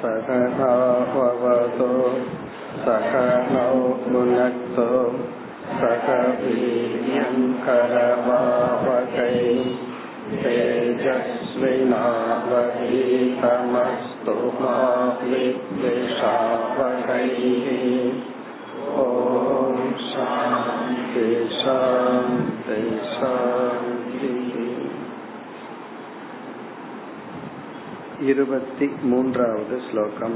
सहनाववतो सकनौ भुनक्तो सह वीर्यङ्करवावकै तेजस्विनावधीतमस्तु मा विद्विषावकैः ॐ शान्ति शान्ति शान्तिः वद् श्लोकम्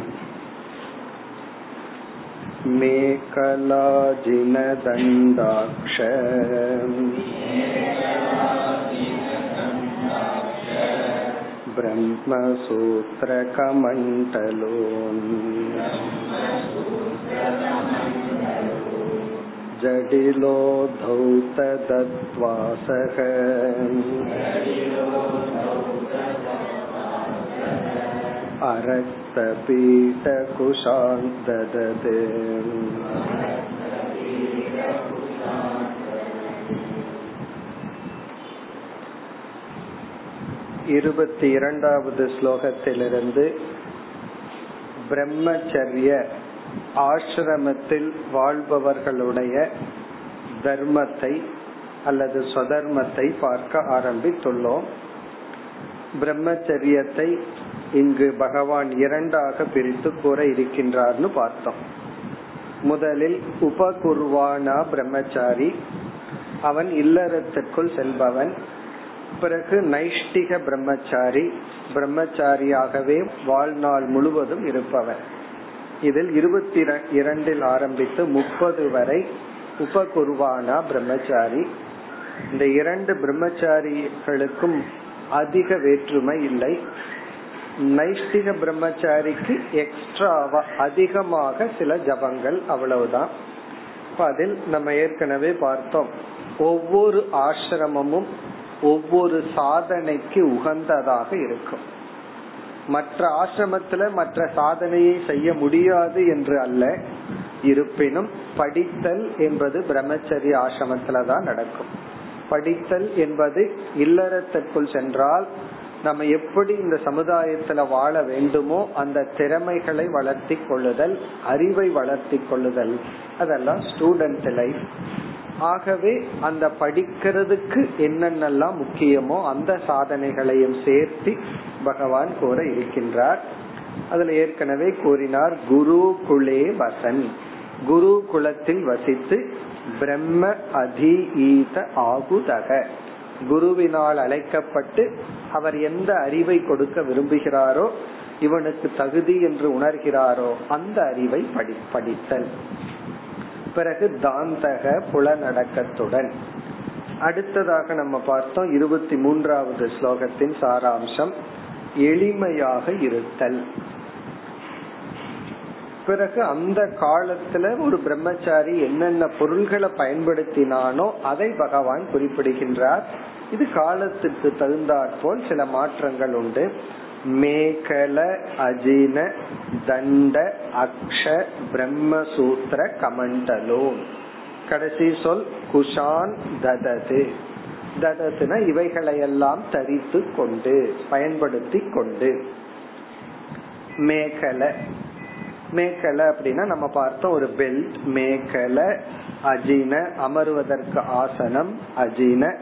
मेखलाजिनदण्डाक्ष ब्रह्मसूत्रकमण्डलो जडिलो धौतदत्त्वासः अरक्तपीठकुशान् ददते இருபத்தி இரண்டாவது ஸ்லோகத்திலிருந்து பிரம்மச்சரிய ஆசிரமத்தில் வாழ்பவர்களுடைய தர்மத்தை அல்லது சொதர்மத்தை பார்க்க ஆரம்பித்துள்ளோம் பிரம்மச்சரியத்தை இங்கு பகவான் இரண்டாக பிரித்து கூற இருக்கின்றார்னு பார்த்தோம். முதலில் உபகுர்வானா பிரம்மச்சாரி அவன் இல்லறத்திற்குள் செல்பவன். பிறகு நைஷ்டிக பிரம்மச்சாரி பிரம்மச்சாரியாகவே வாழ்நாள் முழுவதும் இருப்பவன். இதில் இருபத்தி இரண்டில் ஆரம்பித்து முப்பது வரை உபகுருவானா பிரம்மச்சாரி. இந்த இரண்டு பிரம்மச்சாரிகளுக்கும் அதிக வேற்றுமை இல்லை. நைஷ்டிக பிரம்மச்சாரிக்கு எக்ஸ்ட்ராவா அதிகமாக சில ஜபங்கள் அவ்வளவுதான். அதில் நம்ம ஏற்கனவே பார்த்தோம். ஒவ்வொரு ஆசிரமமும் ஒவ்வொரு சாதனைக்கு உகந்ததாக இருக்கும். மற்ற ஆசிரமத்துல மற்ற சாதனையை செய்ய முடியாது என்று அல்ல. இருப்பினும் படித்தல் என்பது பிரம்மச்சரிய ஆசிரமத்துல தான் நடக்கும். படித்தல் என்பது இல்லறத்திற்குள் சென்றால் நம்ம எப்படி இந்த சமுதாயத்துல வாழ வேண்டுமோ அந்த திறமைகளை வளர்த்தி கொள்ளுதல் அறிவை வளர்த்தி கொள்ளுதல். அதெல்லாம் ஸ்டூடெண்ட் லைஃப் ஆகவே அந்த படிக்கிறதுக்கு என்னென்னலாம் முக்கியமோ அந்த சாதனைகளையும் சேர்த்து பகவான் கூற இருக்கின்றார். அதுல ஏற்கனவே கூறினார் குரு குலே வசன். குரு குலத்தில் வசித்து பிரம்ம அதீத ஆகுதக. குருவினால் அழைக்கப்பட்டு அவர் எந்த அறிவை கொடுக்க விரும்புகிறாரோ இவனுக்கு தகுதி என்று உணர்கிறாரோ அந்த அறிவை படி படித்தல். பிறகு தாந்தக புலநடக்கத்துடன் அடுத்ததாக நம்ம பார்த்தோம் இருபத்தி மூன்றாவது ஸ்லோகத்தின் சாராம்சம் எளிமையாக இருத்தல். பிறகு அந்த காலத்துல ஒரு பிரம்மச்சாரி என்னென்ன பொருள்களை பயன்படுத்தினானோ அதை பகவான் குறிப்பிடுகின்றார். இது காலத்துக்கு தகுந்தாற்போல் சில மாற்றங்கள் உண்டு. மேகல அஜின தண்ட அக்ஷ பிரம்மசூத்திர கமண்டலோ. கடைசி சொல் குஷான் ததது. தததுன இவைகளையெல்லாம் தரித்து கொண்டு பயன்படுத்தி கொண்டு. மேகல. மேகல அப்படின்னா நம்ம பார்த்தோம் ஒரு பெல்ட் மேகல அஜின அமருவதற்கு ஆசனம் அஜின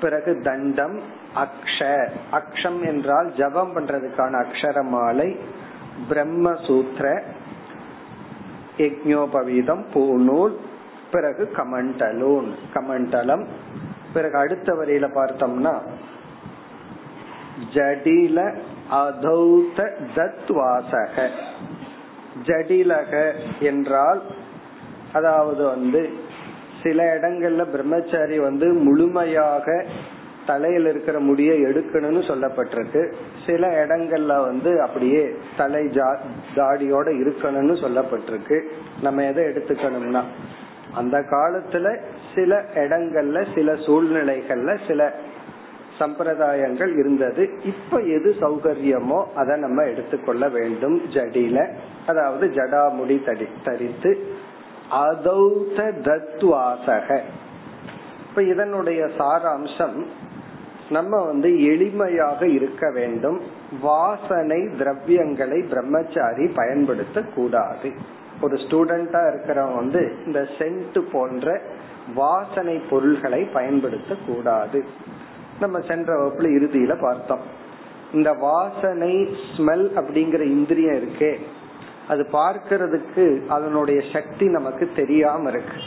பிறகு தண்டம் அக்ஷ. அக்ஷம் என்றால் ஜபம் பண்றதுக்கான அக்ஷர மாலை பிரம்மசூத்திர யஜ்ஞோபவீதம் பூநூல் பிறகு கமண்டலூன். கமண்டலம். பிறகு அடுத்த வரியில பார்த்தோம்னா ஜடில அதௌத தத்வாசக. ஜடிலக என்றால் அதாவது வந்து சில இடங்கள்ல பிரம்மச்சாரி வந்து முழுமையாக தலையில இருக்கிற முடிய எடுக்கணும்னு சொல்லப்பட்டிருக்கு. சில இடங்கள்ல வந்து அப்படியே தலை தாடியோட இருக்கணும்னு சொல்லப்பட்டிருக்கு. நம்ம எதை எடுத்துக்கணும்னா அந்த காலத்துல சில இடங்கள்ல சில சூழ்நிலைகள்ல சில சம்பிரதாயங்கள் இருந்தது. இப்ப எது சௌகரியமோ அதை நம்ம எடுத்துக்கொள்ள வேண்டும். ஜடில அதாவது ஜடாமுடி தடி தரித்து அதௌத தத்வாசக. இப்ப இதனுடைய சாராம்சம் நம்ம வந்து எளிமையாக இருக்க வேண்டும். வாசனை திரவியங்களை பிரம்மச்சாரி பயன்படுத்த கூடாது. ஒரு ஸ்டூடெண்டா இருக்கிறவங்க வந்து இந்த சென்ட் போன்ற வாசனை பொருள்களை பயன்படுத்த கூடாது. நம்ம சென்ற வகுப்புல இறுதியில பார்த்தோம். இந்த வாசனை ஸ்மெல் அப்படிங்கிற இந்திரியம் இருக்கே அது பார்க்கறதுக்கு அதனுடைய சக்தி நமக்கு தெரியாம இருக்கு.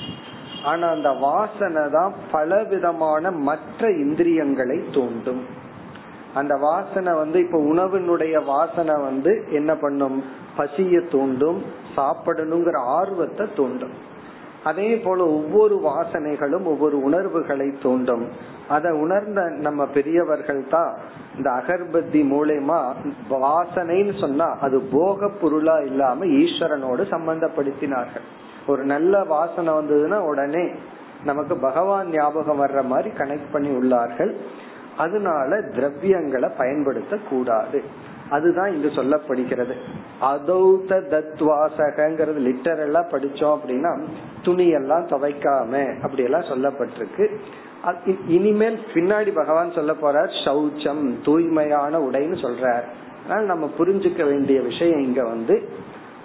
ஆனா அந்த வாசனை தான் பல விதமான மற்ற இந்திரியங்களை தூண்டும். அந்த வாசனை வந்து இப்ப உணவினுடைய வாசனை வந்து என்ன பண்ணும்? பசிய தூண்டும் சாப்பிடணுங்கிற ஆர்வத்தை தூண்டும். அதே போல ஒவ்வொரு வாசனைகளும் ஒவ்வொரு உணர்வுகளை தூண்டும். அதை உணர்ந்த நம்ம பெரியவர்கள் தான் இந்த அகர்பத்தி மூலயமா வாசனைன்னு சொன்னா அது போக பொருளா இல்லாம ஈஸ்வரனோடு சம்பந்தப்படுத்தினார்கள். ஒரு நல்ல வாசனை வந்ததுன்னா உடனே நமக்கு பகவான் ஞாபகம் வர்ற மாதிரி கனெக்ட் பண்ணி உள்ளார்கள். அதனால திரவியங்களை பயன்படுத்த கூடாது. அதுதான் இங்கு சொல்லப்படுகிறது. அதௌத தத்வாசகங்கிறது லிட்டரலா படிச்சோம் அப்படின்னா துணி எல்லாம் துவைக்காம அப்படி எல்லாம் சொல்லப்பட்டிருக்கு. இனிமேல் பின்னாடி பகவான் சொல்ல போறார் சௌச்சம் தூய்மையான உடைன்னு சொல்றார். அதனால நம்ம புரிஞ்சுக்க வேண்டிய விஷயம் இங்க வந்து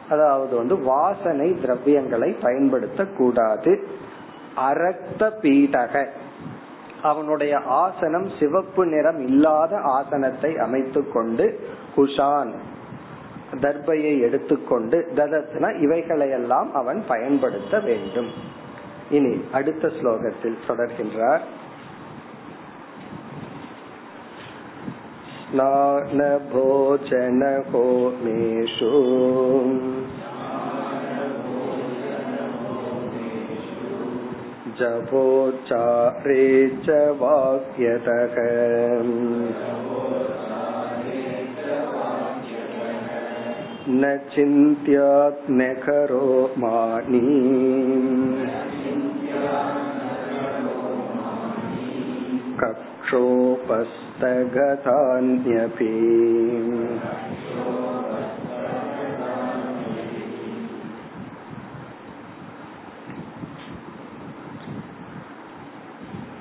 அதாவது வந்து வாசனை திரவியங்களை பயன்படுத்த கூடாது அரக்த பீடக. அவனுடைய ஆசனம் சிவப்பு நிறம் இல்லாத ஆசனத்தை அமைத்து கொண்டு குஷான் தர்பையை எடுத்துக்கொண்டு ததத்னா இவைகளையெல்லாம் அவன் பயன்படுத்த வேண்டும். இனி அடுத்த ஸ்லோகத்தில் தொடர்கின்றார் स्नानभोजनहोमेषु जपोच्चारे च वाक्यतः न चिन्त्यात्मकरो मानी कक्षोपस्तगतान्यपि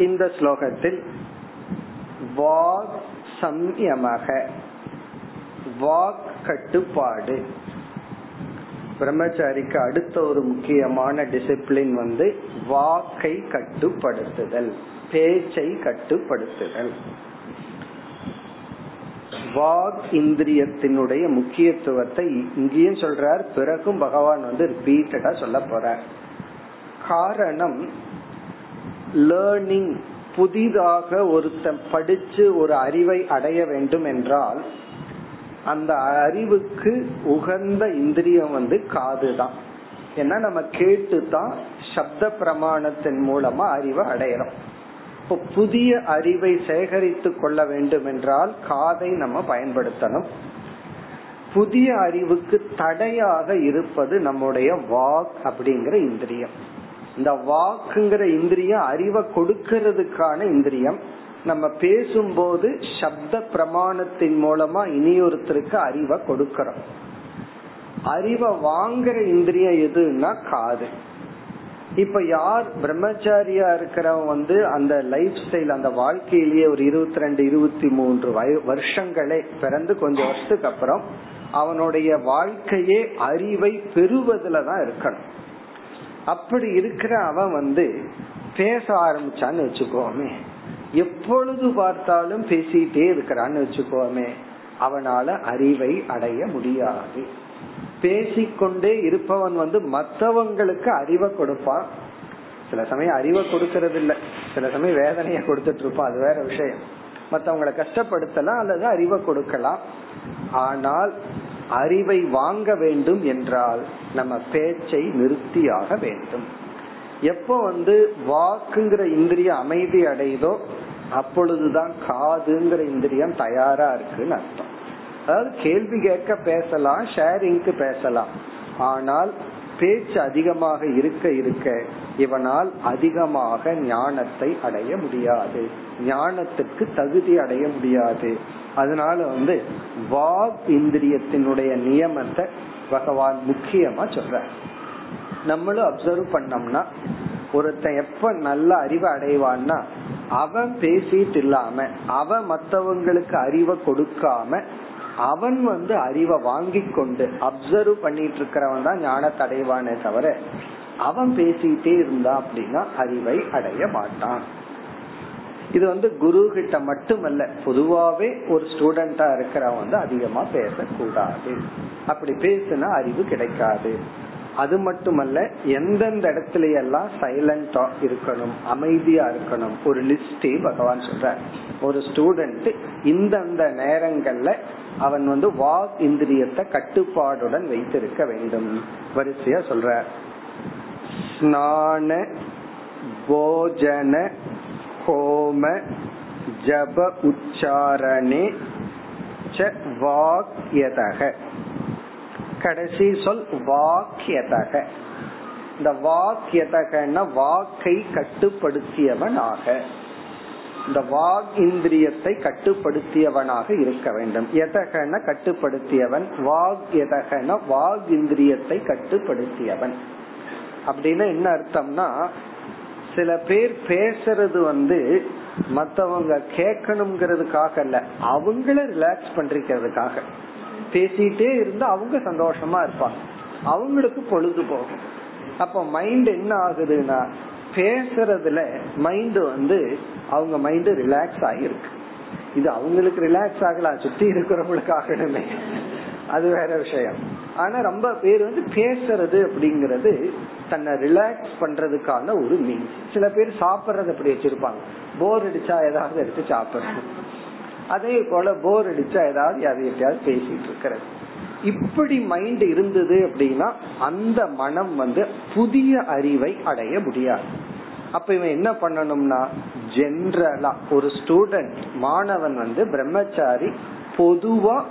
இந்த ஸ்லோகத்தில் வாக் சம்யமக வாக் கட்டுப்பாடு பிரம்மச்சாரிக்கு அடுத்த ஒரு முக்கியமான டிசிப்ளின் வந்து வாக்கை கட்டுப்படுத்துதல் பேச்சை கட்டுப்படுத்துதல். வாக் இந்திரியத்தினுடைய முக்கியத்துவத்தை இங்கேயும் சொல்றார் பிறகும் பகவான் வந்து ரிப்பீட்டடா சொல்ல போறார். காரணம் லேர்னிங் புதிதாக ஒருத்தன் படிச்சு ஒரு அறிவை அடைய வேண்டும் என்றால் அந்த அறிவுக்கு உகந்த இந்திரியம் வந்து காது தான் ஏன்னா நம்ம கேட்டு தான் சப்த பிரமாணத்தின் மூலமா அறிவை அடையறோம். இப்போ புதிய அறிவை சேகரித்து கொள்ள வேண்டும் என்றால் காதை நம்ம பயன்படுத்தணும். புதிய அறிவுக்கு தடையாக இருப்பது நம்முடைய வாக் அப்படிங்கிற இந்திரியம். இந்த வாக்குங்கிற இந்திரியம் அறிவை கொடுக்கறதுக்கான இந்திரியம். நம்ம பேசும்போது சப்த பிரமாணத்தின் மூலமா இனியொருத்தருக்கு அறிவை கொடுக்கறோம். அறிவை வாங்குற இந்திரியம் எதுன்னா காது. இப்ப யார் பிரம்மச்சாரியா இருக்கிறவன் வந்து அந்த லைஃப் ஸ்டைல் அந்த வாழ்க்கையிலேயே ஒரு இருபத்தி ரெண்டு இருபத்தி மூன்று வருஷங்களே பிறந்து கொஞ்சம் வருஷத்துக்கு அப்புறம் அவனுடைய வாழ்க்கையே அறிவை பெறுவதுல தான் இருக்கணும். அப்படி இருக்கிற அவன் வந்து பேச ஆரம்பிச்சான்னு வச்சுக்கோமே. எப்பொழுது பார்த்தாலும் பேசிட்டே இருக்கிறான்னு வச்சுக்கோமே. அவனால அறிவை அடைய முடியாது. பேசிக்கொண்டே இருப்பவன் வந்து மற்றவங்களுக்கு அறிவை கொடுப்பான். சில சமயம் அறிவை கொடுக்கறது இல்ல சில சமயம் வேதனைய கொடுத்துட்டு இருப்பான். அது வேற விஷயம். மற்றவங்களை கஷ்டப்படுத்தலாம் அல்லது அறிவை கொடுக்கலாம். ஆனால் அறிவை வாங்க வேண்டும் என்றால் நம்ம பேச்சை நிறுத்தியாக வேண்டும். எப்போ வந்து வாக்குங்கிற இந்திரிய அமைதி அடையுதோ அப்பொழுதுதான் காதுங்கிற இந்திரியம் தயாரா இருக்குன்னு அர்த்தம். அதாவது கேள்வி கேட்க பேசலாம் ஷேரிங்க்கு பேசலாம். ஆனால் பேச்சு அதிகமாக இருக்க இருக்க இவனால் அதிகமாக ஞானத்தை அடைய முடியாது. ஞானத்துக்கு தகுதி அடைய முடியாது. அதனால வந்து வாக் இந்திரியத்தினுடைய நியமத்தை பகவான் முக்கியமா சொல்ற நம்மளும் அப்சர்வ் பண்ணோம்னா ஒருத்தன் எப்ப நல்ல அறிவை அடைவான்னா அவன் பேசிட்டு இல்லாம அவன் மத்தவங்களுக்கு அறிவை கொடுக்காம அவன் வந்து அறிவை வாங்கி கொண்டு அப்சர்வ் பண்ணிட்டு இருக்கிறவன் தான் ஞானத்தை அடைவானே தவிர அவன் பேசிட்டே இருந்தா அப்படின்னா அறிவை அடைய மாட்டான். இது வந்து குரு கிட்ட மட்டுமல்ல பொதுவாவே ஒரு ஸ்டூடெண்டா இருக்கிறவன் வந்து அதிகமா பேசக்கூடாது. அப்படி பேசுனா அறிவு கிடைக்காது. அது மட்டுமல்ல எந்தெந்த இடத்துல எல்லாம் சைலண்டா இருக்கணும் அமைதியா இருக்கணும் ஒரு லிஸ்டே பகவான் சொல்ற ஒரு ஸ்டூடெண்ட் இந்தந்த நேரங்கள்ல அவன் வந்து வாக் இந்திரியத்தை கட்டுப்பாடுடன் வைத்திருக்க வேண்டும். வரிசையா சொல்ற ஸ்நான போஜன ஹோம ஜப உச்சாரணே வாக்யதக கடைசி சொல் வாக்கியதக இந்த வாக்கியதகன்னா வாக்கை கட்டுப்படுத்தியவனாக. இந்த வாக் இந்திரியத்தை கட்டுப்படுத்தியவனாக இருக்க வேண்டும். எதகன கட்டுப்படுத்தியவன். வாக் எதகன வாக் இந்திரியத்தை கட்டுப்படுத்தியவன். அப்படின்னு என்ன அர்த்தம்னா சில பேர் பேசுறது வந்து மத்தவங்க கேட்கணுங்கிறதுக்காக அல்ல அவங்கள ரிலாக்ஸ் பண்றதுக்காக. பேசிட்டே இருந்தா அவங்க சந்தோஷமா இருப்பாங்க. அவங்களுக்கு பொழுது போகும். அப்ப மைண்ட் என்ன ஆகுதுன்னா பேசுறதுல மைண்ட் வந்து அவங்க மைண்ட் ரிலாக்ஸ் ஆகிருக்கு இது அவங்களுக்கு ரிலாக்ஸ் ஆகலாம் சுத்தி இருக்கிறவங்களுக்கு ஆகணுமே. அது வேற விஷயம். ஆனா ரொம்ப பேர் வந்து பேசுறது அப்படிங்கறது தன்னை ரிலாக்ஸ் பண்றதுக்கான ஒரு மீன் சில பேர் சாப்பிடுறது அப்படி வச்சிருப்பாங்க. போர் அடிச்சா ஏதாவது எடுத்து சாப்பிடுறது. அதே போல போர் அடிச்சா ஏதாவது அதை பேசிட்டு இருக்கிறது. இப்படி மைண்ட் இருந்தது அப்படின்னா அந்த மனம் வந்து புதிய அறிவை அடைய முடியாது. அப்ப இவன் என்ன பண்ணணும்னா ஜென்ரலா ஒரு ஸ்டூடெண்ட் மாணவன் வந்து பிரம்மச்சாரி பொதுவா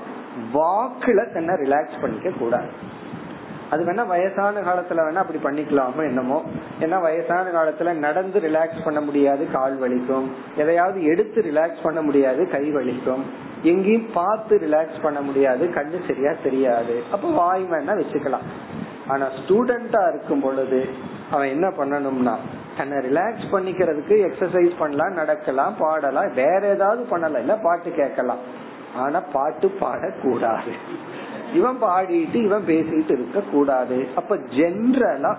வாக்குல தன்னை ரிலாக்ஸ் பண்ணிக்க கூடாது. அது வேணா வயசான காலத்துல வேணா அப்படி பண்ணிக்கலாமோ என்னமோ. ஏன்னா வயசான காலத்துல நடந்து ரிலாக்ஸ் பண்ண முடியாது கால் வலிக்கும். எதையாவது எடுத்து ரிலாக்ஸ் பண்ண முடியாது கை வலிக்கும். எங்கேயும் பார்த்து ரிலாக்ஸ் பண்ண முடியாது கண்ணு சரியா தெரியாது. அப்ப வாய் வேணா வச்சுக்கலாம். ஆனா ஸ்டூடெண்டா இருக்கும் பொழுது அவன் என்ன பண்ணணும்னா தன்னை ரிலாக்ஸ் பண்ணிக்கிறதுக்கு எக்ஸசைஸ் பண்ணலாம் நடக்கலாம் பாடலாம் வேற ஏதாவது பண்ணலாம். இல்ல பாட்டு கேட்கலாம். ஆனா பாட்டு பாடக்கூடாது. இவன் பாடிட்டு இவன் பேசிட்டு இருக்க கூடாது அப்ப ஜென்ரலா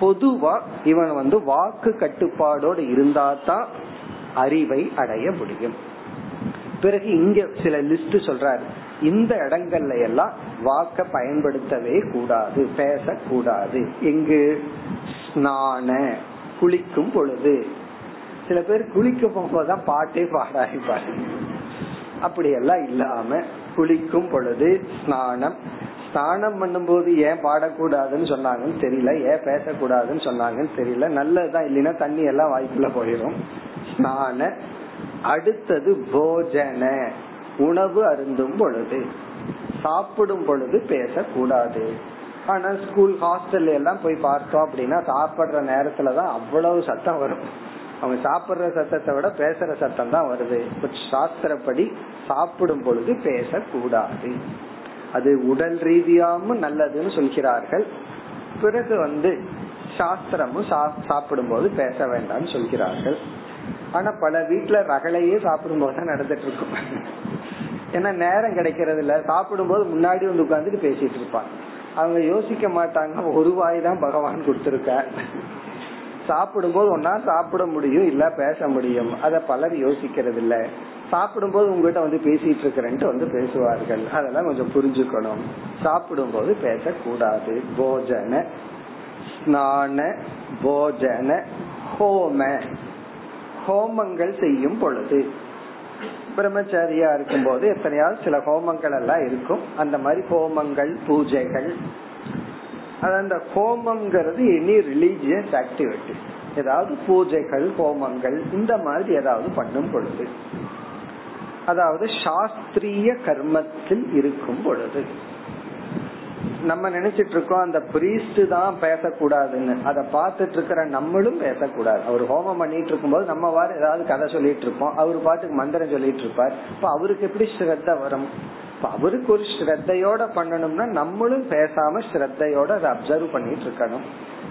பொதுவா இவன் வந்து வாக்கு கட்டுப்பாடோடு இருந்தா தான் அறிவை அடைய முடியும். பிறகு இங்க சில லிஸ்ட் சொல்றாரு. இந்த இடங்கள்ல எல்லாம் வாக்க பயன்படுத்தவே கூடாது பேசக்கூடாது. எங்கு? ஸ்நான குளிக்கும் பொழுது. சில பேர் குளிக்க போகும்போதுதான் பாட்டே பாடாயிப்பாரு அப்படி எல்லாம் இல்லாம குளிக்கும் பொழுது ஸ்நானம். ஸ்நானம் பண்ணும்போது ஏன் பாடக்கூடாதுன்னு சொன்னாங்கன்னு தெரியல. ஏன் பேசக்கூடாதுன்னு சொன்னாங்கன்னு தெரியல. நல்லதுதான். இல்லைன்னா தண்ணி எல்லாம் வாய்ப்புல போயிடும் ஸ்நான. அடுத்தது போஜன. உணவு அருந்தும் பொழுது. சாப்பிடும் பொழுது பேசக்கூடாது. ஆனா ஸ்கூல் ஹாஸ்டல்ல எல்லாம் போய் பார்த்தோம் அப்படின்னா சாப்பிடுற நேரத்துலதான் அவ்வளவு சத்தம் வரும். அவங்க சாப்பிடுற சத்தத்தை விட பேசுற சத்தம் தான் வருது. சாஸ்திரப்படி சாப்பிடும் பொழுது பேசக்கூடாது. அது உடல் ரீதியாகவும் நல்லதுன்னு சொல்கிறார்கள். பிறகு வந்து சாஸ்திரமும் சாப்பிடும் போது பேச வேண்டாம்னு சொல்கிறார்கள். ஆனா பல வீட்டுல ரகலையே சாப்பிடும் போதுதான் நடந்துட்டு இருக்கும் ஏன்னா நேரம் கிடைக்கிறது இல்ல சாப்பிடும் போது முன்னாடி வந்து உட்காந்துட்டு பேசிட்டு இருப்பாங்க. அவங்க யோசிக்க மாட்டாங்க. ஒரு வாய் தான் பகவான் கொடுத்திருக்க. சாப்பிடும் போது ஒன்னா சாப்பிட முடியும் இல்ல பேச முடியும். அத பலர் யோசிக்கிறது இல்ல சாப்பிடும் போது உங்ககிட்ட வந்து பேசிட்டு இருக்கிறேன்ட்டு வந்து பேசுவார்கள். அதெல்லாம் கொஞ்சம் புரிஞ்சுக்கணும். சாப்பிடும் போது பேசக்கூடாது. போஜன ஸ்நான போஜன ஹோம. ஹோமங்கள் செய்யும் பொழுது. பிரம்மச்சாரியா இருக்கும் போது எத்தனையாவது சில ஹோமங்கள் எல்லாம் இருக்கும். அந்த மாதிரி ஹோமங்கள் பூஜைகள் அது அந்த ஹோமம்ங்கிறது எனி ரிலீஜியஸ் ஆக்டிவிட்டி ஏதாவது பூஜைகள் ஹோமங்கள் இந்த மாதிரி ஏதாவது பண்ணும் பொழுது. அதாவது சாஸ்திரிய கர்மத்தில் இருக்கும் பொழுது. நம்ம நினைச்சிட்டு இருக்கோம் அந்த பிரீஸ்ட் தான் பேசக்கூடாதுன்னு. அதை பார்த்துட்டு இருக்கிற நம்மளும் பேசக்கூடாது. அவர் ஹோமம் பண்ணிட்டு இருக்கும் போது நம்ம வார ஏதாவது கதை சொல்லிட்டு இருப்போம் அவர் பாட்டுக்கு மந்திரம் சொல்லிட்டு இருப்பார் இப்ப அவருக்கு எப்படி ஸ்ரத்த வரும்? இப்ப அவருக்கு ஒரு ஸ்ரத்தையோட பண்ணணும்னா நம்மளும் பேசாம ஸ்ரத்தையோட அதை அப்சர்வ் பண்ணிட்டு இருக்கணும்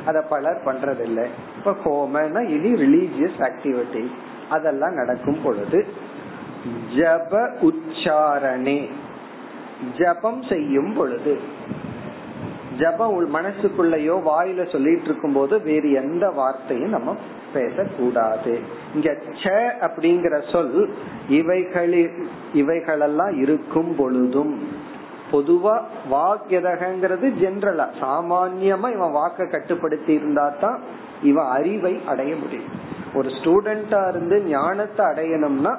அத பலர் பண்றதில்லை. இப்ப ஹோமனா இனி ரிலீஜியஸ் ஆக்டிவிட்டி அதெல்லாம் நடக்கும் பொழுது ஜப உச்சாரணே. ஜபம் செய்யும் பொழுது ஜபம் மனசுக்குள்ளயோ வாயில சொல்லிட்டு இருக்கும் போது வேறு எந்த வார்த்தையும் நம்ம பேசக்கூடாது. இங்க ச அப்படிங்கிற சொல் இவைகளில் இவைகளெல்லாம் இருக்கும் பொழுதும் பொதுவா வாக்கியதகங்கிறது ஜென்ரலா சாமான்யமா இவன் வாக்க கட்டுப்படுத்தி இருந்தா தான் இவன் அறிவை அடைய முடியும். ஒரு ஸ்டூடெண்டா இருந்து ஞானத்தை அடையணும்னா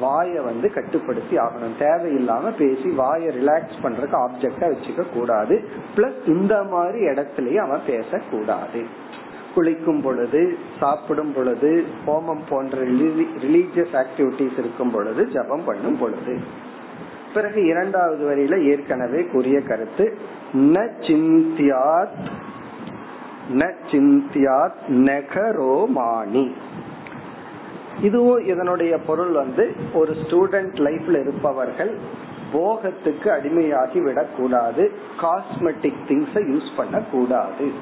வாய வந்து கட்டுப்படுத்தி ஆகணும். தேவையில்லாம பேசி வாய ரிலாக்ஸ் பண்றதுக்கு ஆப்ஜெக்டா வச்சுக்க கூடாது. பிளஸ் இந்த மாதிரி இடத்துலயும் அவன் பேசக்கூடாது. குளிக்கும் பொழுது சாப்பிடும் பொழுது ஹோமம் போன்ற ரிலீஜியஸ் ஆக்டிவிட்டிஸ் இருக்கும் பொழுது ஜபம் பண்ணும் பொழுது. பிறகு இரண்டாவது வரியில ஏற்கனவே கூறிய கருத்து ந சிந்தியாத் ந சிந்தியாத் நெகரோமானி. இதுவும் இதனுடைய பொருள் வந்து ஒரு ஸ்டூடெண்ட் லைஃப்ல இருப்பவர்கள் போகத்துக்கு அடிமையாகி விடக்கூடாது. காஸ்மெட்டிக் திங்ஸ் யூஸ் பண்ண கூடாது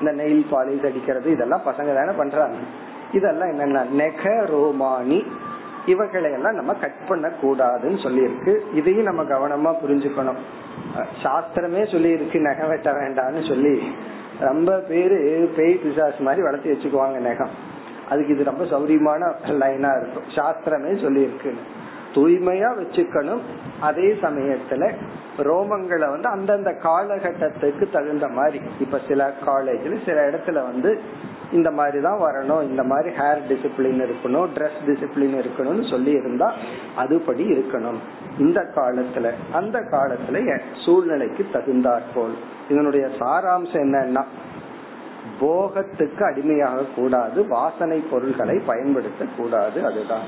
இந்த நெயில் பாலிஷ் அடிக்கிறது இதெல்லாம் பசங்க தானே பண்றாங்க. இதெல்லாம் என்னென்ன நெக ரோமானி இவைகளை எல்லாம் நம்ம கட் பண்ண கூடாதுன்னு சொல்லியிருக்கு. இதையும் நம்ம கவனமா புரிஞ்சுக்கணும். சாஸ்திரமே சொல்லி இருக்கு நகை வெட்ட வேண்டாம்னு சொல்லி. ரொம்ப பேரு பேய் பிசாஸ் மாதிரி வளர்த்தி வச்சுக்குவாங்க நகம். அதுக்கு இது ரொம்ப சௌரியமான லைனா இருக்கும். சாஸ்திரமே சொல்லி இருக்குன்னு தூய்மையா வச்சுக்கணும். அதே சமயத்துல ரோமங்களை வந்து அந்தந்த காலகட்டத்துக்கு தகுந்த மாதிரி. இப்ப சில காலேஜ்ல சில இடத்துல வந்து இந்த மாதிரி தான் வரணும் இந்த மாதிரி ஹேர் டிசிப்ளின் இருக்கணும் ட்ரெஸ் டிசிப்ளின் இருக்கணும்னு சொல்லி இருந்தா அதுபடி இருக்கணும். இந்த காலத்துல அந்த காலத்துல சூழ்நிலைக்கு தகுந்தாற்போல். இதனுடைய சாராம்சம் என்னன்னா போகத்துக்கு அடிமையாக கூடாது வாசனை பொருள்களை பயன்படுத்த கூடாது அதுதான்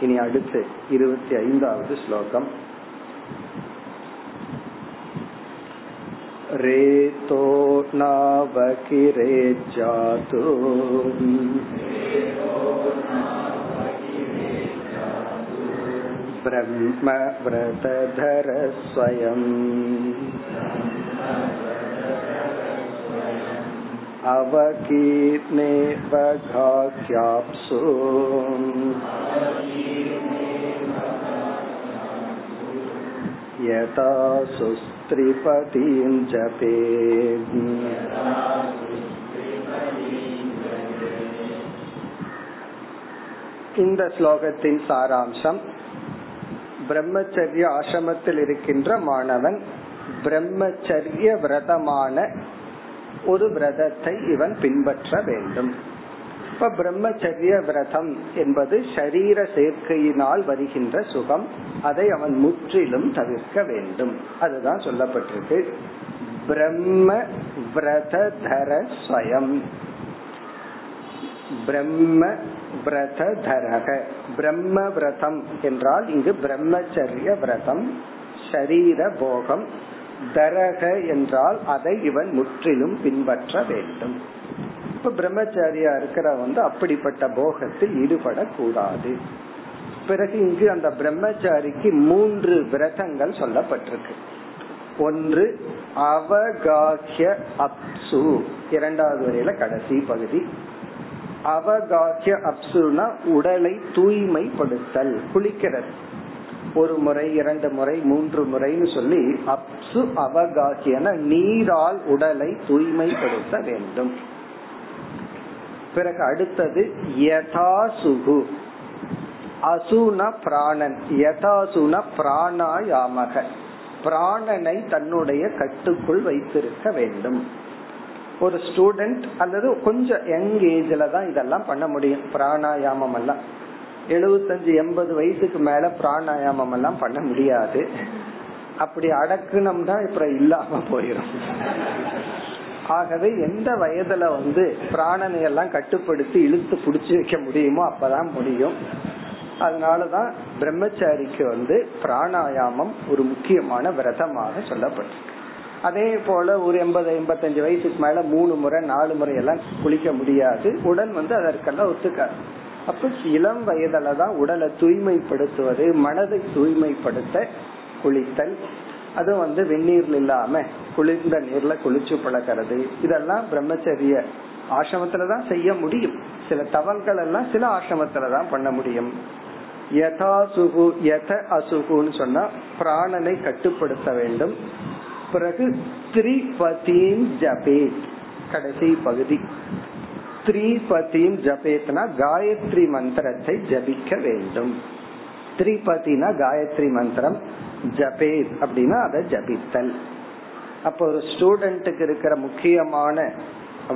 இனி அடுத்து இருபத்தி ஐந்தாவது ஸ்லோகம் रेतो नावकिरे जातु ब्रह्म व्रतधर स्वयम् अवकीर्णेव घाख्याप्सु यथा सुस्त्रिपतीं जपे இந்த ஸ்லோகத்தின் சாராம்சம் பிரம்மச்சரிய ஆசிரமத்தில் இருக்கின்ற மாணவன் பிரம்மச்சரிய விரதமான ஒரு விரதத்தை இவன் பின்பற்ற வேண்டும். இப்ப பிரம்மச்சரிய விரதம் என்பது சரீர சேர்க்கையினால் வருகின்ற சுகம். அதை அவன் முற்றிலும் தவிர்க்க வேண்டும். அதுதான் சொல்லப்பட்டிருக்கு. பிரம்ம விரதர ஸ்வயம். பிரம்ம விரதரக பிரம்ம விரதம் என்றால் இங்கு பிரம்மச்சரிய விரதம் ஷரீர போகம் தரக என்றால் அதை இவன் முற்றிலும் பின்பற்ற வேண்டும். இப்ப பிரம்மச்சாரியா இருக்கிற வந்து அப்படிப்பட்ட போகத்தில் ஈடுபடக்கூடாது. பிறகு இங்கு அந்த பிரம்மச்சாரிக்கு மூன்று விரதங்கள் சொல்லப்பட்டிருக்கு. ஒன்று அவகாக்கிய அப்சு. இரண்டாவது வரையில கடைசி பகுதி. அவகாக்கிய அப்சுனா உடலை தூய்மைப்படுத்தல் குளிக்கிறது. ஒரு முறை இரண்டு முறை மூன்று முறைன்னு சொல்லி அப்சு அவகாசியன நீரால் உடலை தூய்மைப்படுத்த வேண்டும். பிறகு அடுத்தது யதாசுகு. அசுன பிராணன். யதாசுன பிராணாயாமக. பிராணனை தன்னுடைய கட்டுக்குள் வைத்திருக்க வேண்டும். ஒரு ஸ்டூடெண்ட் அல்லது கொஞ்சம் யங் ஏஜ்ல தான் இதெல்லாம் பண்ண முடியும். பிராணாயாமம் எல்லாம். எழுபத்தஞ்சு எண்பது வயசுக்கு மேல பிராணாயாமம் எல்லாம் பண்ண முடியாது. அப்படி அடக்குனம் தான் இப்ப இல்லாம போயிடும் ஆகவே எந்த வயதுல வந்து பிராணனை எல்லாம் கட்டுப்படுத்தி இழுத்து புடிச்சு வைக்க முடியுமோ அப்பதான் முடியும். அதனாலதான் பிரம்மச்சாரிக்கு வந்து பிராணாயாமம் ஒரு முக்கியமான விரதமாக சொல்லப்பட்டிருக்கு. அதே போல ஒரு எண்பது எண்பத்தஞ்சு வயசுக்கு மேல மூணு முறை நாலு முறை எல்லாம் குளிக்க முடியாது. உடன் வந்து அதற்கெல்லாம் ஒத்துக்காது. அப்ப இளம் வயதுல தான் உடலை தூய்மைப்படுத்துவது மனதை தூய்மைப்படுத்த குளித்தல் அது வந்து வெந்நீர்ல இல்லாம குளிர்ந்த நீர்ல குளிச்சு பழக்கிறது இதெல்லாம் பிரம்மச்சரிய ஆசிரமத்துலதான் செய்ய முடியும். சில தவங்கள் எல்லாம் சில ஆசிரமத்துலதான் பண்ண முடியும். யதா சுகு யத அசுகுன்னு சொன்னா பிராணனை கட்டுப்படுத்த வேண்டும். பிறகு திரிபதீன் ஜபே கடைசி பகுதி. த்ரீபதியும் ஜபேத்னா காயத்ரி மந்திரத்தை ஜபிக்க வேண்டும். திரிபதினா காயத்ரி மந்திரம் ஜபேத் அப்படின்னா அதை ஜபித்தல். அப்ப ஒரு ஸ்டூடெண்ட்டுக்கு இருக்கிற முக்கியமான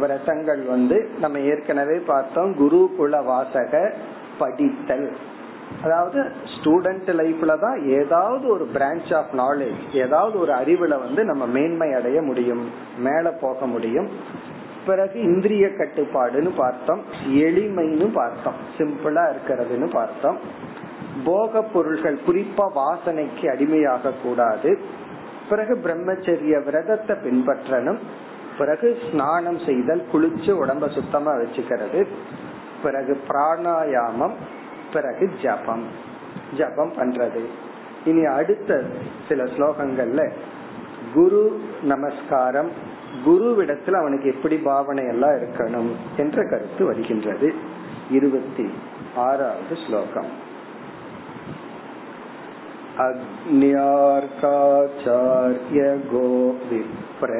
விரதங்கள் வந்து நம்ம ஏற்கனவே பார்த்தோம் குரு குல வாசக படித்தல். அதாவது ஸ்டூடெண்ட் லைஃப்ல தான் ஏதாவது ஒரு பிரான்ச் ஆஃப் நாலேஜ் ஏதாவது ஒரு அறிவுல வந்து நம்ம மேன்மை அடைய முடியும் மேல போக முடியும். பிறகு இந்திரிய கட்டுப்பாடுன்னு பார்த்தோம் எளிமைன்னு பார்த்தோம் சிம்பிளா இருக்கிறதுன்னு பார்த்தோம். போக பொருள்கள் குறிப்பா வாசனைக்கு அடிமையாக கூடாது. பிறகு பிரம்மச்சரிய விரதத்தை பின்பற்றணும். பிறகு ஸ்நானம் செய்தல் குளிச்சு உடம்ப சுத்தமா வச்சுக்கிறது. பிறகு பிராணாயாமம் பிறகு ஜபம். ஜபம் பண்றது. இனி அடுத்த சில ஸ்லோகங்கள்ல குரு நமஸ்காரம் குருவிடத்தில் அவனுக்கு எப்படி பாவனை எல்லாம் இருக்கணும் என்ற கருத்து வருகின்றது இருபத்தி ஆறாவது ஸ்லோகம் अग्न्यार्काचार्य गो विप्र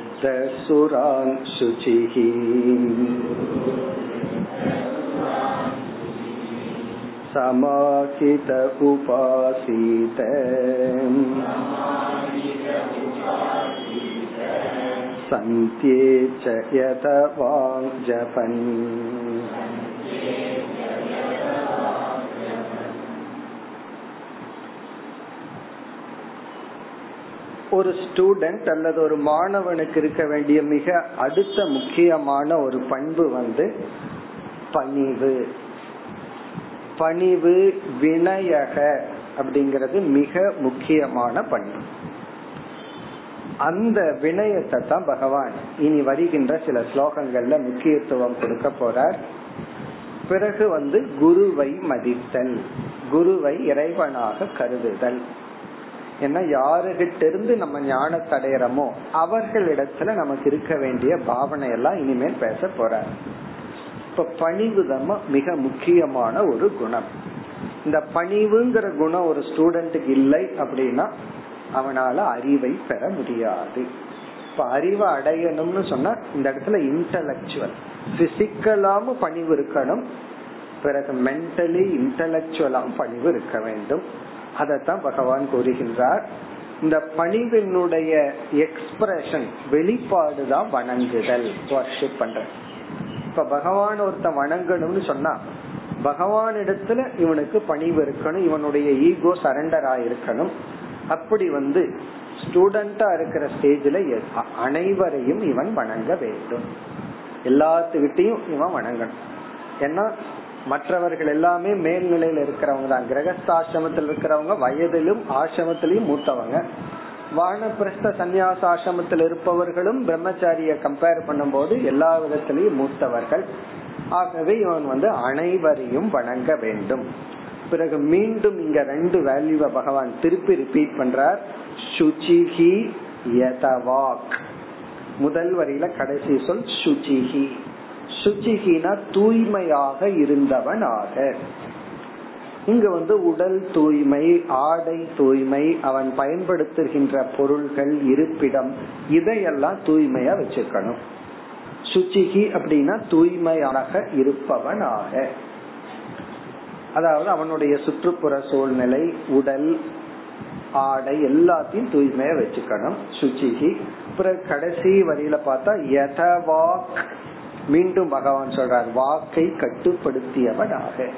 गुरुवृद्धसुरान् शुचिः समाहित उपासीत सन्त्ये च यत वाङ्जपन् ஒரு ஸ்டூடெண்ட் அல்லது ஒரு மாணவனுக்கு இருக்க வேண்டிய மிக அடுத்த முக்கியமான ஒரு பண்பு வந்து பணிவு பணிவு வினயக அப்படிங்கிறது மிக முக்கியமான பண்பு அந்த வினயத்தை தான் பகவான் இனி வருகின்ற சில ஸ்லோகங்கள்ல முக்கியத்துவம் கொடுக்க போறார். பிறகு வந்து குருவை மதித்தல் குருவை இறைவனாக கருதுதல். ஏன்னா யாருகிட்ட இருந்து நம்ம ஞானத்தை அடையிறோமோ அவர்களிடத்துல நமக்கு இருக்க வேண்டிய பாவனை எல்லாம் இனிமேல் பேச போறார். இப்ப தான் மிக முக்கியமான ஒரு குணம். இந்த பணிவுங்கிற குணம் ஒரு ஸ்டூடெண்ட்டுக்கு இல்லை அப்படின்னா அவனால அறிவை பெற முடியாது. இப்ப அறிவை அடையணும்னு சொன்னா இந்த இடத்துல இன்டலக்சுவல் பிசிக்கலாம பணிவு இருக்கணும். பிறகு மென்டலி இன்டலக்சுவலாம் பணிவு இருக்க வேண்டும். அதைத்தான் பகவான் கூறுகின்றார். இந்த பணிவினுடைய எக்ஸ்பிரஷன் வெளிப்பாடு தான் வணங்குதல் வர்ஷிப் பண்ற இப்ப பகவான் ஒருத்த வணங்கணும்னு சொன்னா பகவான் இடத்துல இவனுக்கு பணிவு இருக்கணும் இவனுடைய ஈகோ சரண்டர் ஆயிருக்கணும். அப்படி வந்து ஸ்டூடெண்டா இருக்கிற ஸ்டேஜ்ல அனைவரையும் இவன் வணங்க வேண்டும். எல்லாத்துக்கிட்டையும் இவன் வணங்கணும். ஏன்னா மற்றவர்கள் எல்லாமே மேல்நிலையில இருக்கிறவங்க தான். கிரகஸ்தாசிரமத்தில் இருக்கிறவங்க வயதிலும் ஆசிரமத்திலையும் மூத்தவங்க. வானப்பிரஸ்த சந்நியாச ஆசிரமத்தில் இருப்பவர்களும் பிரம்மச்சாரிய கம்பேர் பண்ணும்போது எல்லா விதத்திலையும் மூத்தவர்கள். ஆகவே இவன் வந்து அனைவரையும் வணங்க வேண்டும். பிறகு மீண்டும் இங்க ரெண்டு வேல்யூவை பகவான் திருப்பி ரிப்பீட் பண்றார். சுச்சிஹி யதவாக். முதல் வரியில கடைசி சொல் சுச்சிஹி. சுச்சிஹினா தூய்மையாக இருந்தவன் ஆக இங்க வந்து உடல் தூய்மை ஆடை தூய்மை அவன் பயன்படுத்துகின்ற பொருள்கள் இருப்பிடம் இதையெல்லாம் தூய்மையா வச்சுக்கணும். சுச்சிகி அப்படின்னா தூய்மையாக இருப்பவனாக. அதாவது அவனுடைய சுற்றுப்புற சூழ்நிலை உடல் ஆடை எல்லாத்தையும் தூய்மையா வச்சுக்கணும். சுச்சிகி. பிறகு கடைசி வரியில பார்த்தா யதவாக். மீண்டும் பகவான் சொல்றார் வாக்கை கட்டுப்படுத்தியவனாக.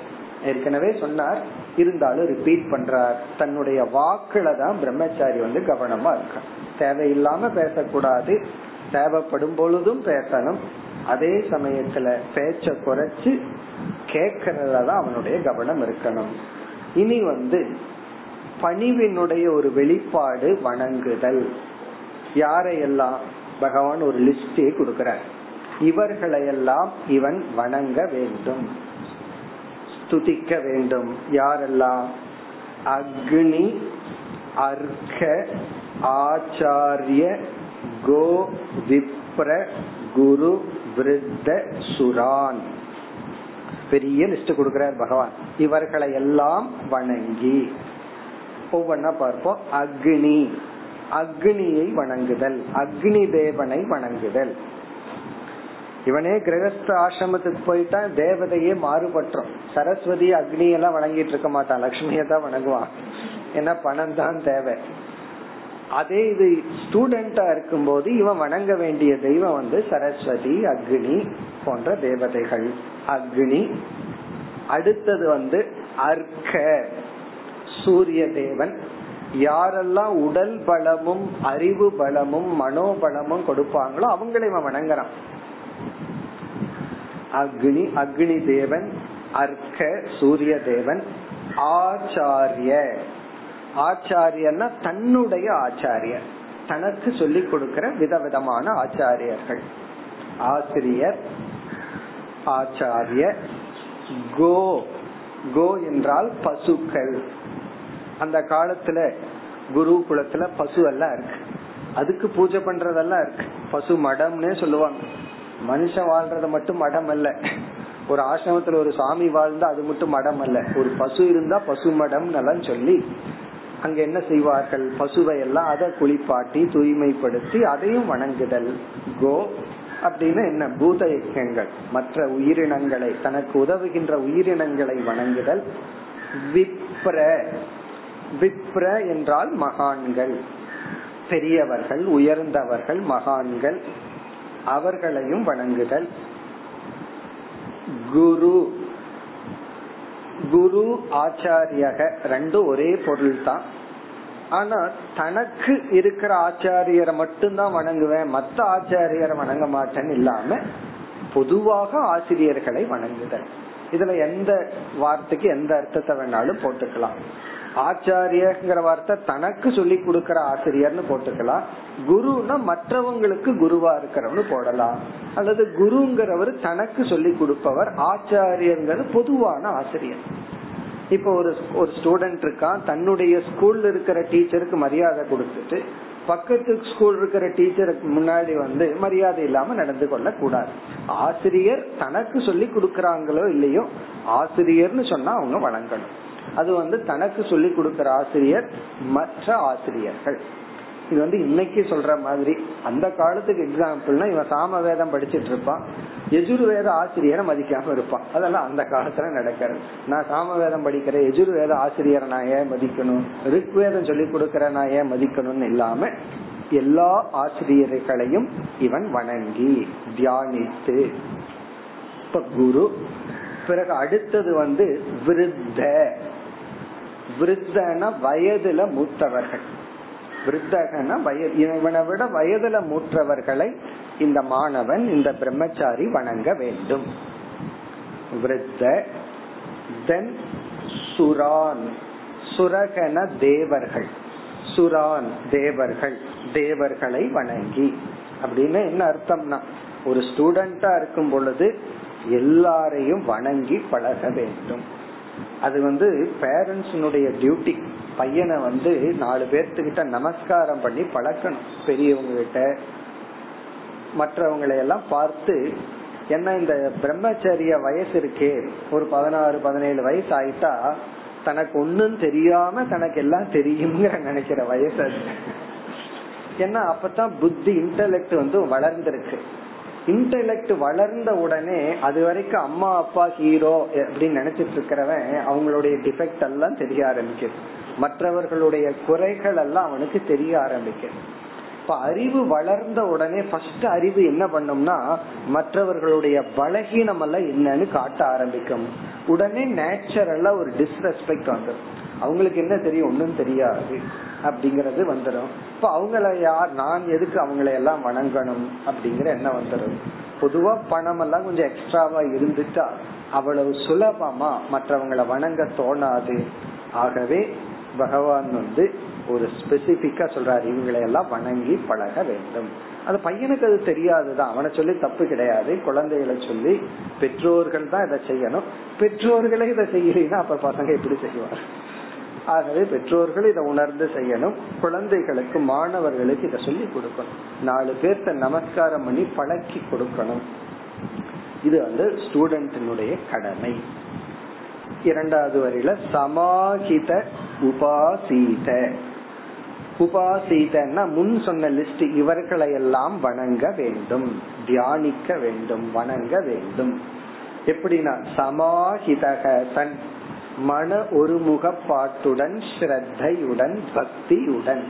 ஏற்கனவே சொன்னார் இருந்தாலும் ரிப்பீட் பண்றார். தன்னுடைய வாக்குல தான் பிரம்மச்சாரி வந்து கவனமா இருக்க தேவையில்லாம பேசக்கூடாது. தேவைப்படும் பொழுதும் பேசணும். அதே சமயத்துல பேச்ச குறைச்சு கேக்கிறதுலதான் அவனுடைய கவனம் இருக்கணும். இனி வந்து பணிவினுடைய ஒரு வெளிப்பாடு வணங்குதல். யாரையெல்லாம்? பகவான் ஒரு லிஸ்டே கொடுக்கிறார். இவர்களையெல்லாம் இவன் வணங்க வேண்டும். ஸ்துதிக்க வேண்டும். யாரெல்லாம்? அக்னி அர்க்க ஆச்சாரிய கோ விப்ர குரு விருத்த சுரான். பெரிய லிஸ்ட் கொடுக்கிறார் பகவான். இவர்களை எல்லாம் வணங்கி. ஒவ்வொன்னா பார்ப்போம். அக்னி. அக்னியை வணங்குதல். அக்னி தேவனை வணங்குதல். இவனே கிரகஸ்த ஆசிரமத்துக்கு போயிட்டா தேவதையே மாறுபட்டோம் சரஸ்வதி அக்னி எல்லாம் வணங்கிட்டு இருக்க மாட்டான். லட்சுமியை தான் வணங்குவான். ஏன்னா பணம் தான் தேவை. அதே இது ஸ்டூடெண்டா இருக்கும் போது இவன் வணங்க வேண்டிய தெய்வம் வந்து சரஸ்வதி அக்னி போன்ற தேவதைகள். அக்னி. அடுத்தது வந்து அர்க்க சூரிய தேவன். யாரெல்லாம் உடல் பலமும் அறிவு பலமும் மனோபலமும் கொடுப்பாங்களோ அவங்களை இவன் வணங்குறான். அக்னி அக்னி தேவன் அர்க்க சூரிய தேவன் ஆச்சாரிய. ஆச்சாரியன்னா தன்னுடைய ஆச்சாரியர். தனக்கு சொல்லிக் கொடுக்கிற விதவிதமான ஆச்சாரியர்கள். ஆசிரியர் ஆச்சாரிய கோ. கோ என்றால் பசுக்கள். அந்த காலத்துல குரு குலத்துல பசு எல்லாம் இருக்கு. அதுக்கு பூஜை பண்றதெல்லாம் இருக்கு. பசு மடம்னே சொல்லுவாங்க. மனுஷன் வாழ்றது மட்டும் மடம் அல்ல. ஒரு ஆசிரமத்துல ஒரு சாமி வாழ்ந்தா அது மட்டும் மடம் அல்ல. ஒரு பசு இருந்தா பசு மடம் எல்லாம் சொல்லி அங்க என்ன செய்வார்கள்? பசுவை எல்லாம் அதை குளிப்பாட்டி தூய்மைப்படுத்தி அதையும் வணங்குதல். கோ அப்படின்னு என்ன? பூத யஜங்கள் மற்ற உயிரினங்களை தனக்கு உதவுகின்ற உயிரினங்களை வணங்குதல். விப்ர. விப்ர என்றால் மகான்கள். பெரியவர்கள் உயர்ந்தவர்கள் மகான்கள். அவர்களையும் வணங்குதல். குரு குரு ஆச்சாரியக ரெண்டும் ஒரே பொருள் தான் ஆனா தனக்கு இருக்கிற ஆச்சாரியரை மட்டும்தான் வணங்குவேன். மத்த ஆச்சாரியரை வணங்க மாட்டேன்னு இல்லாம பொதுவாக ஆசிரியர்களை வணங்குதல். இதுல எந்த வார்த்தைக்கு எந்த அர்த்தத்தை வேணாலும் போட்டுக்கலாம். ஆச்சாரியங்கிற வார்த்தை தனக்கு சொல்லி கொடுக்கிற ஆசிரியர்னு போட்டுக்கலாம். குருனா மற்றவங்களுக்கு குருவா இருக்கிறவனு போடலாம். அல்லது குருங்கிறவர் தனக்கு சொல்லி கொடுப்பவர் ஆச்சாரியங்கிறது பொதுவான ஆசிரியர். இப்ப ஒரு ஒரு ஸ்டூடெண்ட் இருக்கான் தன்னுடைய ஸ்கூல்ல இருக்கிற டீச்சருக்கு மரியாதை கொடுத்துட்டு பக்கத்து ஸ்கூல் இருக்கிற டீச்சருக்கு முன்னாடி வந்து மரியாதை இல்லாம நடந்து கொள்ள கூடாது ஆசிரியர் தனக்கு சொல்லி கொடுக்கறாங்களோ இல்லையோ ஆசிரியர்னு சொன்னா அவங்க வணங்கணும். அது வந்து தனக்கு சொல்லி கொடுக்கிற ஆசிரியர் மற்ற ஆசிரியர்கள். இது வந்து இன்னைக்கு சொல்ற மாதிரி. அந்த காலத்துக்கு எக்ஸாம்பிள்னா இவன் சாம வேதம் படிச்சிட்டு இருப்பான். எஜுர்வேத ஆசிரியரை மதிக்காம இருப்பான். அதெல்லாம் அந்த காலத்துல நடக்கிறது. நான் சாம வேதம் படிக்கிற எஜுர்வேத ஆசிரியரை நான் ஏன் மதிக்கணும்? ரிக்வேதம் சொல்லி கொடுக்கற நான் ஏன் மதிக்கணும்னு இல்லாம எல்லா ஆசிரியர்களையும் இவன் வணங்கி தியானித்து. இப்ப குரு பிறகு அடுத்தது வந்து விருத்த. விருத்தன வயதுல மூத்தவர்கள். விருத்தகன வயது இவனை விட வயதுல மூற்றவர்களை இந்த மாணவன் இந்த பிரம்மச்சாரி வணங்க வேண்டும். விருத்த தென் சுரான் சுரகன தேவர்கள். சுரான் தேவர்கள் தேவர்களை வணங்கி. அப்படின்னு என்ன அர்த்தம்னா ஒரு ஸ்டூடெண்டா இருக்கும் பொழுது எல்லாரையும் வணங்கி பழக வேண்டும். அது வந்து பேரண்ட்ஸினுடைய டியூட்டி பையனை வந்து நாலு பேர்த்துக்கிட்ட நமஸ்காரம் பண்ணி பழக்கணும். பெரியவங்க கிட்ட மற்றவங்களை எல்லாம் பார்த்து என்ன இந்த பிரம்மச்சரிய வயசு இருக்கே ஒரு பதினாறு பதினேழு வயசு ஆயிட்டா தனக்கு ஒன்னும் தெரியாம தனக்கு எல்லாம் தெரியுங்கிற நினைக்கிற வயசு அது. ஏன்னா அப்பதான் புத்தி இன்டலெக்ட் வந்து வளர்ந்திருக்கு. இன்டெலக்ட் வளர்ந்த உடனே அது வரைக்கும் அம்மா அப்பா ஹீரோ அப்படின்னு நினைச்சிட்டு இருக்கிறவன் அவங்களுடைய டிஃபெக்ட் எல்லாம் தெரிய ஆரம்பிக்குது. மற்றவர்களுடைய குறைகள் எல்லாம் அவனுக்கு தெரிய ஆரம்பிக்குது. இப்ப அறிவு வளர்ந்த உடனே ஃபர்ஸ்ட் அறிவு என்ன பண்ணும்னா மற்றவர்களுடைய பலகீனம் எல்லாம் என்னன்னு காட்ட ஆரம்பிக்கும். உடனே நேச்சுரலா ஒரு டிஸ்ரெஸ்பெக்ட் வந்துடும் அவங்களுக்கு என்ன தெரியும்? ஒன்னும் தெரியாது. அப்படிங்கறது வந்துடும் இப்ப அவங்கள யார் நான் எதுக்கு அவங்கள எல்லாம் வணங்கணும் அப்படிங்கிற என்ன வந்துடும் பொதுவா பணம் எல்லாம் கொஞ்சம் எக்ஸ்ட்ராவா இருந்துட்டா அவ்வளவு சுலபமா மற்றவங்களை வணங்க தோணாது. ஆகவே பகவான் வந்து ஒரு ஸ்பெசிபிக்கா சொல்றாரு இவங்களை எல்லாம் வணங்கி பழக வேண்டும். அது பையனுக்கு அது தெரியாதுதான். அவனை சொல்லி தப்பு கிடையாது. குழந்தைகளை சொல்லி பெற்றோர்கள் தான் இதை செய்யணும். பெற்றோர்களே இதை செய்யலைன்னா அப்ப பசங்க எப்படி செய்வார் ஆகவே பெற்றோர்கள் இதை உணர்ந்து செய்யணும். குழந்தைகளுக்கு மாணவர்களுக்கு இதை சொல்லி கொடுக்கணும். நாலு பேர்த்த நமஸ்காரம் பண்ணி பழக்கி கொடுக்கணும். இது வந்து ஸ்டூடெண்டினுடைய கடமை. இரண்டாவது வரியில சமாஹித உபாசீத. உபாசீதன்னா முன் சொன்ன லிஸ்ட் இவர்களை எல்லாம் வணங்க வேண்டும். தியானிக்க வேண்டும் வணங்க வேண்டும். எப்படின்னா சமாஹிதக தன் மன ஒருமுகப்பாட்டுடன் ஸ்ரத்தையுடன் பக்தியுடன்.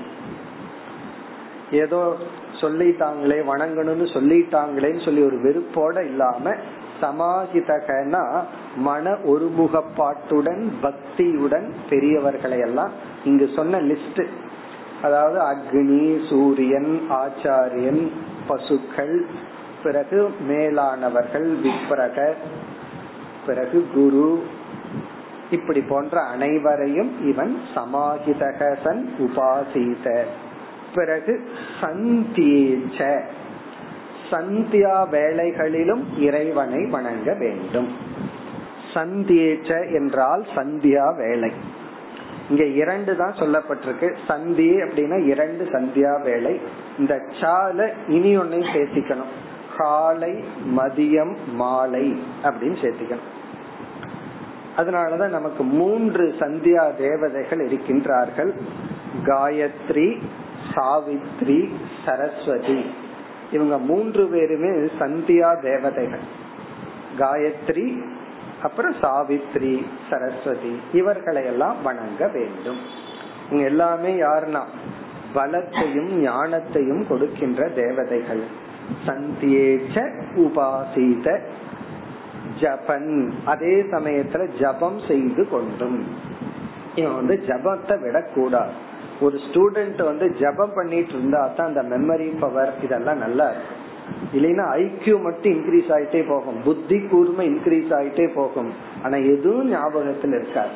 ஏதோ சொல்லிட்டாங்களே வணங்கணும்னு சொல்லிட்டாங்களேன்னு சொல்லி ஒரு வெறுப்போட இல்லாம சமாஹிதகனா மன ஒருமுகப்பாட்டுடன் பக்தியுடன் பெரியவர்களை எல்லாம் இங்கு சொன்ன லிஸ்ட். அதாவது அக்னி சூரியன் ஆச்சாரியன் பசுக்கள் பிறகு மேலானவர்கள் விப்ரக பிறகு குரு இப்படி போன்ற அனைவரையும் இவன் சமாஹிதகசன் உபாசித. பிறகு சந்தீச்ச. சந்தியா வேலைகளிலும் இறைவனை வணங்க வேண்டும். சந்தியேச்ச என்றால் சந்தியா வேலை இங்க இரண்டு தான் சொல்லப்பட்டிருக்கு. சந்தி அப்படின்னா இரண்டு சந்தியா வேலை இந்த சால இனி ஒன்னையும் சேர்த்திக்கணும். காலை மதியம் மாலை அப்படின்னு சேர்த்திக்கணும். அதனாலதான் நமக்கு மூன்று சந்தியா தேவதைகள் இருக்கின்றார்கள். காயத்ரி சாவித்ரி சரஸ்வதி. இவங்க மூன்று பேருமே சந்தியா தேவதைகள். காயத்ரி அப்புறம் சாவித்ரி சரஸ்வதி. இவர்களை எல்லாம் வணங்க வேண்டும். இவங்க எல்லாமே யாருன்னா? பலத்தையும் ஞானத்தையும் கொடுக்கின்ற தேவதைகள். சந்தியேச்ச உபாசித ஜபன். அதே சமயத்துல ஜபம் செய்து கொண்டும். இவன் வந்து ஜபத்தை விடக்கூடாது. ஒரு ஸ்டூடெண்ட் வந்து ஜபம் பண்ணிட்டு இருந்தா தான் அந்த மெமரி பவர் இதெல்லாம் நல்லா இருக்கும். இல்லைன்னா ஐக்கியூ மட்டும் இன்க்ரீஸ் ஆயிட்டே போகும். புத்தி கூர்மை இன்க்ரீஸ் ஆயிட்டே போகும். ஆனா எதுவும் ஞாபகத்தில் இருக்காது.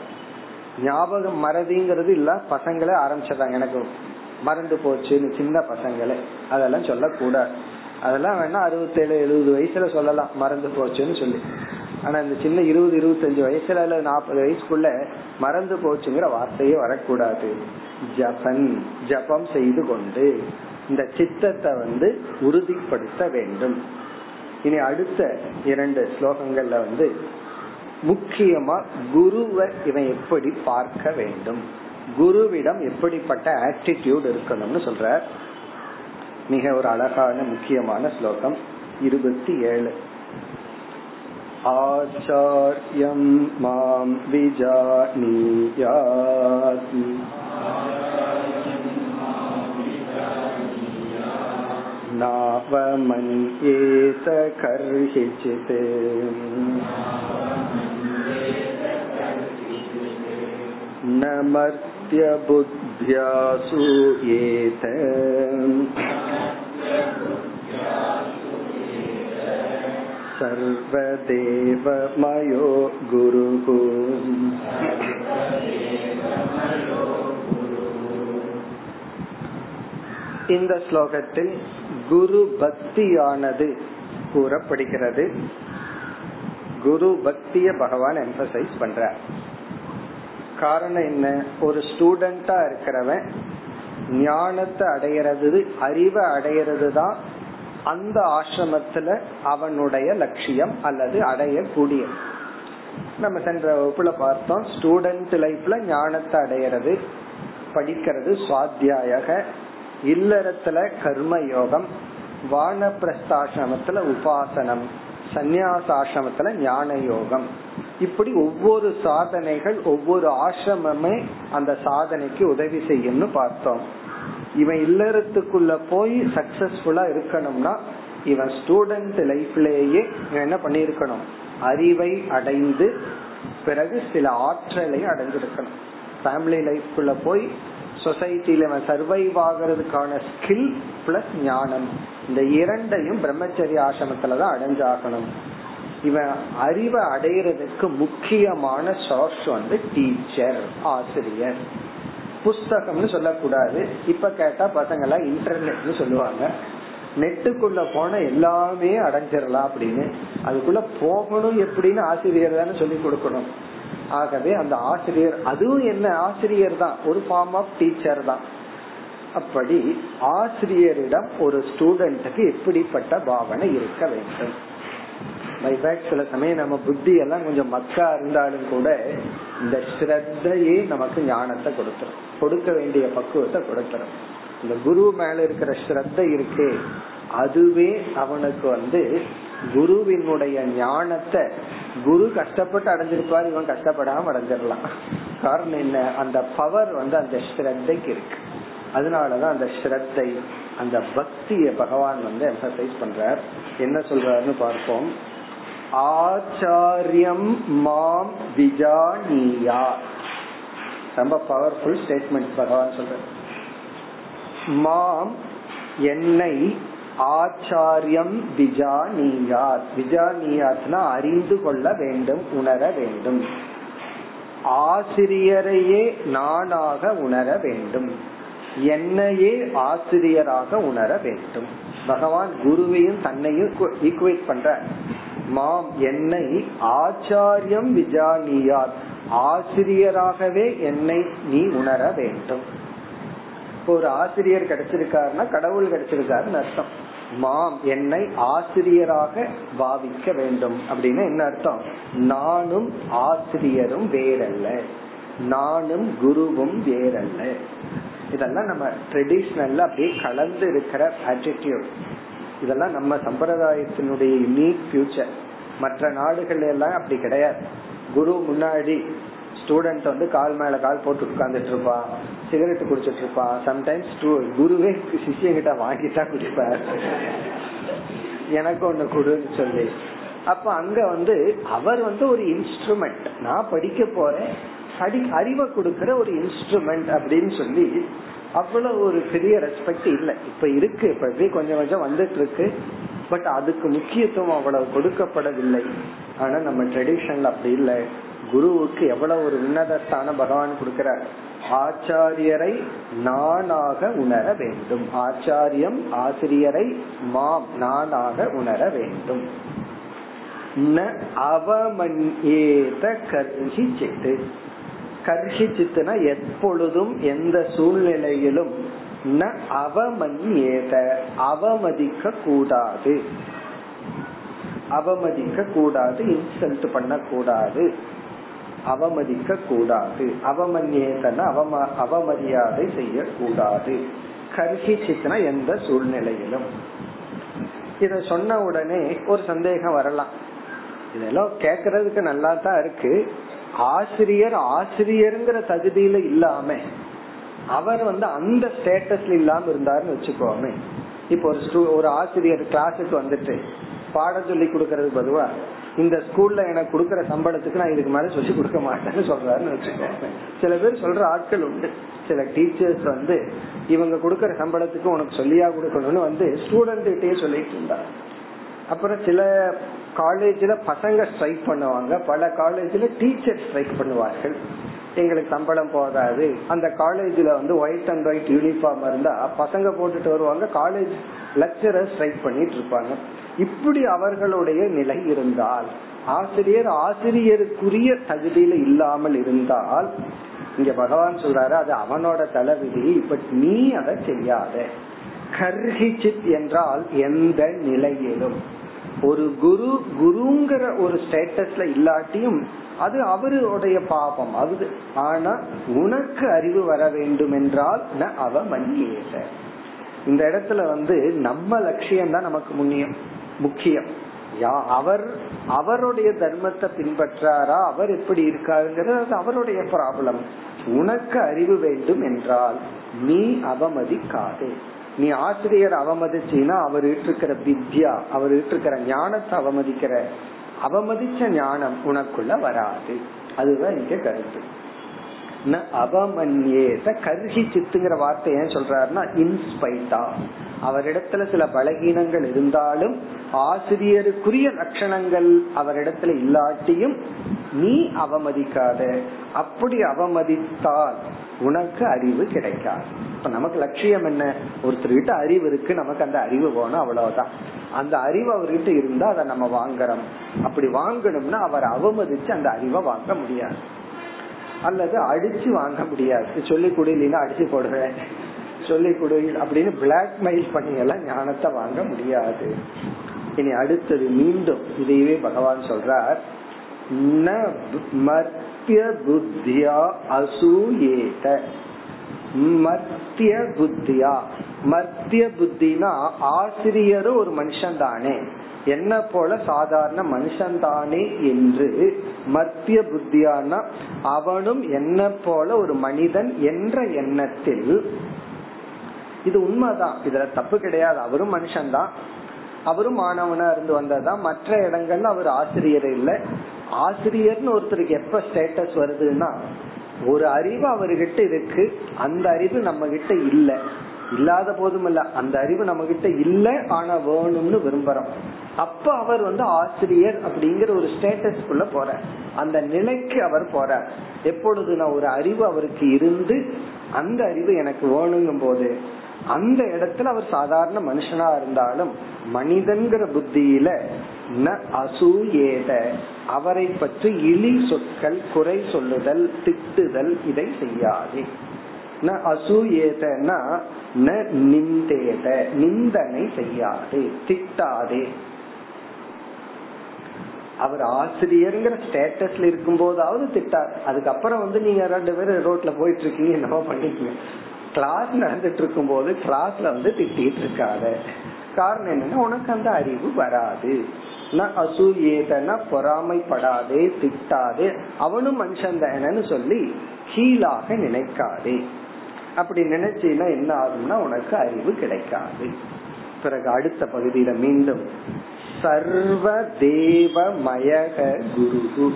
ஞாபகம் மறதிங்கிறது இல்ல பசங்களே ஆரம்பிச்சிடறாங்க. எனக்கு மறந்து போச்சுன்னு சின்ன பசங்களே. அதெல்லாம் சொல்லக்கூடாது. அதெல்லாம் வேணா அறுபத்தேழு எழுபது வயசுல சொல்லலாம். மறந்து போச்சுன்னு சொல்லி. ஆனா இந்த சின்ன இருபது இருபத்தஞ்சு வயசுல இல்ல நாற்பது வயசுக்குள்ள மறந்து போச்சுங்கிற வார்த்தையே வரக்கூடாது. ஜபன் ஜபம் செய்து கொண்டு இந்த சித்தத்தை வந்து உறுதிப்படுத்த வேண்டும். இனி அடுத்த இரண்டு ஸ்லோகங்கள்ல வந்து முக்கியமா குருவை இவன் எப்படி பார்க்க வேண்டும். குருவிடம் எப்படிப்பட்ட ஆட்டிடியூட் இருக்கணும்னு சொல்ற மிக ஒரு அழகான முக்கியமான ஸ்லோகம் இருபத்தி ஏழு. आचार्यं माँ विजानीयात् नावमन्येत न मर्त्यबुद्ध्या सर्वदेवमयो गुरुः இந்த ஸ்லோகத்தில் குரு பக்தியானது கூறப்படுகிறது குரு பக்திய பகவான் எம்பசைஸ் பண்ற காரணம் என்ன ஒரு ஸ்டூடெண்டா இருக்கிறவன் ஞானத்தை அடையிறது அறிவை அடையிறது தான் அந்த ஆசிரமத்துல அவனுடைய லட்சியம் அல்லது அடையக்கூடிய நம்ம சென்ற வகுப்புல பார்த்தோம் ஸ்டூடெண்ட் லைஃப்ல ஞானத்தை அடையிறது படிக்கிறது சுவாத்தியாயக இல்லறத்துல கர்ம யோகம் வானப்பிரஸ்தாசிரமத்துல உபாசனம் சந்நியாசாசிரமத்துல ஞான யோகம் இப்படி ஒவ்வொரு சாதனைகள் ஒவ்வொரு ஆசிரமமே அந்த சாதனைக்கு உதவி செய்யும்னு பார்த்தோம். இவன் இல்லறத்துக்குள்ள போய் சக்சஸ்ஃபுல்லா இருக்கணும்னா இவன் ஸ்டூடெண்ட் லைஃப்லயே என்ன பண்ணிருக்கணும் அறிவை அடைந்து பிறகு சில ஆற்றலை அடைஞ்சிருக்கணும் ஃபேமிலி லைஃப்குள்ள போய் சொசைட்டில அவன் சர்வைவ் ஆகிறதுக்கான ஸ்கில் பிளஸ் ஞானம். இந்த இரண்டையும் பிரம்மச்சரிய ஆசிரமத்துலதான் அடைஞ்சாகணும். இவன் அறிவை அடையிறதுக்கு முக்கியமான சோர்ஸ் வந்து டீச்சர் ஆசிரியர். புஸ்தகம்னு சொல்லக்கூடாது. இப்ப கேட்டா பசங்க எல்லாம் இன்டர்நெட்னு சொல்லுவாங்க. நெட்டுக்குள்ள போன எல்லாமே அடைஞ்சிடலாம் அப்படின்னு. அதுக்குள்ள போகணும் எப்படின்னு ஆசிரியர் தானே சொல்லி கொடுக்கணும். ஆகவே அந்த ஆசிரியர் அதுவும் என்ன ஆசிரியர் தான். ஒரு ஃபார்ம் ஆஃப் டீச்சர் தான். அப்படி ஆசிரியரிடம் ஒரு ஸ்டூடெண்ட்டுக்கு எப்படிப்பட்ட பாவனை இருக்க வேண்டும்? பைபேக் சில சமயம் நம்ம புத்தி எல்லாம் கொஞ்சம் மக்கா இருந்தாலும் கூட இந்த ஸ்ரத்தையே நமக்கு ஞானத்தை கொடுத்துரும். கொடுக்க வேண்டிய பக்குவத்தை கொடுக்கணும். இந்த குரு மேல இருக்கிற ஸ்ரத்த இருக்கு அதுவே அவனுக்கு வந்து குருவினுடைய ஞானத்தை குரு கஷ்டப்பட்டு அடைஞ்சிருப்பார் இவன் கஷ்டப்படாம அடைஞ்சிடலாம். காரணம் என்ன? அந்த பவர் வந்து அந்த ஸ்ரத்தைக்கு இருக்கு. அதனாலதான் அந்த ஸ்ரத்தை அந்த பக்திய பகவான் வந்து எம்பசைஸ் பண்றார். என்ன சொல்றாருன்னு பார்ப்போம். ஆச்சாரியம் மாம் விஜானியா. ரொம்ப பவர்ஃபுல் ஸ்டேட்மெண்ட் பகவான் சொல்ற மாம் என்னை ஆச்சாரியம் விஜானியாத். விஜானியாத்னா அறிந்து கொள்ள வேண்டும் உணர வேண்டும். ஆசிரியரையே நானாக உணர வேண்டும். என்னையே ஆசிரியராக உணர வேண்டும். பகவான் குருவையும் தன்னையும் ஈக்குவேட் பண்ற மாம் என்னை ஆச்சாரியம் விஜானியாத். ஆசிரியராகவே என்னை நீ உணர வேண்டும். ஒரு ஆசிரியர் கிடைச்சிருக்காருன்னா கடவுள் கிடைச்சிருக்காருன்னு அர்த்தம். மாம் என்னை ஆசிரியராக பாவிக்க வேண்டும் அப்படின்னு என்ன அர்த்தம்? நானும் ஆசிரியரும் வேறல்ல. நானும் குருவும் வேறல்ல. இதெல்லாம் நம்ம ட்ரெடிஷ்னல்ல அப்படியே கலந்து இருக்கிற ஆட்டிடியூட் இதெல்லாம் நம்ம சம்பிரதாயத்தினுடைய யூனிக் ஃபியூச்சர் மற்ற நாடுகள் எல்லாம் அப்படி கிடையாது. குரு முன்னாடி ஸ்டூடெண்ட் வந்து கால் மேல கால் போட்டு உட்கார்ந்துட்டு இருப்பான் சிகரெட் குடிச்சிட்டு இருப்பான் சம்டைம்ஸ் குருவே சிஷியங்கிட்ட வாங்கிட்டா குடிப்பார் எனக்கு ஒண்ணு குடுன்னு சொல்லி. அப்ப அங்க வந்து அவர் வந்து ஒரு இன்ஸ்ட்ருமெண்ட் நான் படிக்க போறேன். அடி அறிவை கொடுக்கற ஒரு இன்ஸ்ட்ருமெண்ட் அப்படின்னு சொல்லி அவ்வளவு ஒரு பெரிய ரெஸ்பெக்ட் இல்ல. இப்ப இருக்கு இப்ப கொஞ்சம் கொஞ்சம் வந்துட்டு இருக்கு. பட் அதுக்கு முக்கியத்துவம் அவ்வளவு கொடுக்கப்படவில்லை. ஆனா நம்ம ட்ரெடிஷன்ல அப்படி இல்லை. குருவுக்கு எவ்வளவு ஒரு உன்னதத்தான பகவான் கொடுக்கிறார். ஆச்சாரியரை நானாக உணர வேண்டும். ஆச்சாரியம் ஆசிரியரை மாம் நானாக உணர வேண்டும். ந அவமன்யேத கர்ஹி சித்து கர்ஹி சித்துனா எப்பொழுதும் எந்த சூழ்நிலையிலும் ந அவமன்யேத அவமதிக்க கூடாது அவமதிக்க கூடாது இன்சல்ட் பண்ண கூடாது அவமதிக்க கூடாது அவமன்யேதன அவம அவமரியாதை செய்யக்கூடாது. கர்ஹி சித்தன எந்த சூழ்நிலையிலும். இத சொன்ன உடனே ஒரு சந்தேகம் வரலாம். இதெல்லாம் கேக்குறதுக்கு நல்லா தான் இருக்கு. ஆசிரியர் ஆசிரியருங்கிற தகுதியில இல்லாம அவர் வந்து அந்த ஸ்டேட்டஸ்ல இல்லாம இருந்தாருன்னு வச்சுக்கோமே. இப்போ ஒரு ஒரு ஆசிரியர் கிளாஸுக்கு வந்துட்டு பாடம் சொல்லி கொடுக்கறது பொதுவா இந்த ஸ்கூல்ல எனக்கு கொடுக்கற சம்பளத்துக்கு நான் இதுக்கு மேல சொல்லி கொடுக்க மாட்டேன்னு சொல்றாருன்னு வச்சுக்கோங்க சில பேர் சொல்ற ஆட்கள் உண்டு. சில டீச்சர்ஸ் வந்து இவங்க கொடுக்கற சம்பளத்துக்கு உனக்கு சொல்லியா கொடுக்கணும்னு வந்து ஸ்டூடெண்ட் கிட்டே சொல்லிட்டு இருந்தாங்க. அப்புறம் சில காலேஜ்ல பசங்க ஸ்ட்ரைக் பண்ணுவாங்க. பல காலேஜ்ல டீச்சர் ஸ்ட்ரைக் பண்ணுவார்கள். எங்களுக்கு சம்பளம் போதாது. அந்த காலேஜ்ல வந்து ஒயிட் அண்ட் ஒயிட் யூனிஃபார்ம் இருந்தா பசங்க போட்டுட்டு வருவாங்க. காலேஜ் லெக்சரர் ஸ்ட்ரைக் பண்ணிட்டு இருப்பாங்க. இப்படி அவர்களுடைய நிலை இருந்தால் ஆசிரியர் ஆசிரியருக்குரிய தகுதியில இல்லாமல் இருந்தால் இங்க பகவான் சொல்றாரு அது அவனோட தலைவிதி பட் நீ அதை செய்யாத. கர்ஹிச்சித் என்றால் எந்த நிலையிலும். ஒரு குரு குருங்கிற ஒரு ஸ்டேட்டஸ்ல இல்லாட்டியும் அது அவருடைய பாபம். அது ஆனா உனக்கு அறிவு வர வேண்டும் என்றால் அவ மன்னியேச இந்த இடத்துல வந்து நம்ம லட்சியம் தான் நமக்கு முன்னியம் முக்கியம். அவர் அவருடைய தர்மத்தை பின்பற்றாரா அவர் எப்படி இருக்காருங்கிறது அவருடைய ப்ராப்ளம் உனக்கு அறிவு வேண்டும் என்றால் நீ அவமதிக்காதே. நீ ஆசிரியர் அவமதிச்சினா அவர் இருக்கிற வித்யா அவர் இருக்கிற ஞானத்தை அவமதிக்கிற அவமதிச்ச ஞானம் உனக்குள்ள வராது. அதுதான் இங்க கருத்து. அவமன்யேத கருகி சித்துங்கிற வார்த்தை ஏன் சொல்றாருன்னா இன்ஸ்பைட்டா அவரிடத்துல சில பலகீனங்கள் இருந்தாலும் ஆசிரியருக்குரிய லட்சணங்கள் அவரிடத்துல இல்லாட்டியும் நீ அவமதிக்காத. அப்படி அவமதித்தால் உனக்கு அறிவு கிடைக்காது. இப்ப நமக்கு லட்சியம் என்ன? ஒருத்தர்கிட்ட அறிவு இருக்கு நமக்கு அந்த அறிவு போனோம் அவ்வளவுதான். அந்த அறிவு அவர்கிட்ட இருந்தா அதை நம்ம வாங்குறோம். அப்படி வாங்கணும்னா அவர் அவமதிச்சு அந்த அறிவை வாங்க முடியாது. அல்லது அடிச்சு வாங்க முடியாது. சொல்லி குடியில அடிச்சு போடுவேன். சொல்லி கொடு அப்படின்னு பிளாக்மெயில் பண்ணி எல்லாம் ஞானத்தை வாங்க முடியாது. இனி அடுத்தது மீண்டும் இதையவே பகவான் சொல்றார். ந மத்திய புத்தியா அசூயேத. மத்திய புத்தியா. மத்திய புத்தினா ஆசிரியரும் ஒரு மனுஷன் தானே என்ன போல சாதாரண மனுஷன் தானே என்று மத்திய புத்தியான அவனும் என்ன போல ஒரு மனிதன் என்ற எண்ணத்தில் இது உண்மைதான். இதுல தப்பு கிடையாது. அவரும் மனுஷன்தான். அவரும் மாணவனா இருந்து வந்ததுதான். மற்ற இடங்கள்ல அவர் ஆசிரியர் இல்ல. ஆசிரியர்னு ஒருத்தருக்கு எப்ப ஸ்டேட்டஸ் வருதுன்னா ஒரு அறிவு அவர்கிட்ட இருக்கு. அந்த அறிவு நம்ம கிட்ட இல்ல. இல்லாத போதும் இல்ல அந்த அறிவு நம்ம கிட்ட இல்ல. ஆனா வேணும்னு விரும்புறோம். அப்ப அவர் வந்து ஆசிரியர் அப்படிங்கிற ஒரு ஸ்டேட்டஸ்க்குள்ள போற அந்த நிலைக்கு அவர் போற எப்பொழுது நான் ஒரு அறிவு அவருக்கு இருந்து அந்த அறிவு எனக்கு வேணுங்கும் போது அந்த இடத்துல அவர் சாதாரண மனுஷனா இருந்தாலும் மனிதன்கிற புத்தியில ந அசூயேத அவரை பற்றி இழி சொற்கள் குறை சொல்லுதல் திட்டுதல் இதை செய்யாதே. ந அசூயேதனா ந நிந்தேத நிந்தனை செய்யாதே திட்டாதே. அவர் ஆசிரியர்ங்கிற ஸ்டேட்டஸ்ல இருக்கும் போதாவது திட்டார். அதுக்கப்புறம் வந்து நீங்க ரெண்டு பேரும் ரோட்ல போயிட்டு இருக்கீங்க என்னவோ பண்ணிக்கீங்க. கிளாஸ் நடந்துட்டு இருக்கும் போது கிளாஸ்ல வந்து திட்டிட்டு இருக்காத காரணம் என்னன்னா உனக்கு அந்த அறிவு வராது. அசூயேதனா பொறாமைப்படாதே திட்டாதே அவனும் மனுஷன் தானு சொல்லி கீழாக நினைக்காதே. அப்படி நினைச்சீன்னா என்ன ஆகும்னா உனக்கு அறிவு கிடைக்காது. பிறகு அடுத்த பகுதியில மீண்டும் சர்வ தேவமயக குரு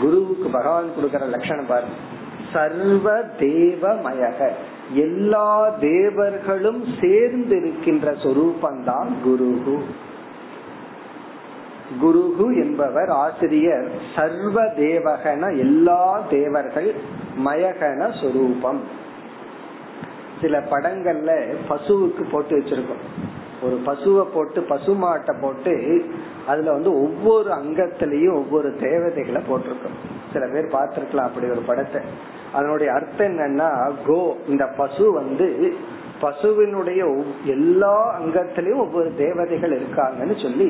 குருவுக்கு பகவான் கொடுக்கற லட்சணம் பாரு. சர்வ தேவமயக எல்லா தேவர்களும் சேர்ந்து இருக்கின்ற சொரூபந்தான் குருகு குருகு என்பவர் ஆசிரியர். சர்வ தேவகன எல்லா தேவர்கள் மயகன சொரூபம். சில படங்கள்ல பசுவுக்கு போட்டு வச்சிருக்கோம். ஒரு பசுவை போட்டு பசுமாட்டை போட்டு அதுல வந்து ஒவ்வொரு அங்கத்திலையும் ஒவ்வொரு தேவதைகளை போட்டிருக்கோம். சில பேர் பார்த்திருக்கலாம் அப்படி ஒரு படத்தை. அதனுடைய அர்த்தம் என்னன்னா கோ இந்த பசு வந்து பசுவினுடைய எல்லா அங்கத்திலையும் ஒவ்வொரு தேவதைகள் இருக்காங்கன்னு சொல்லி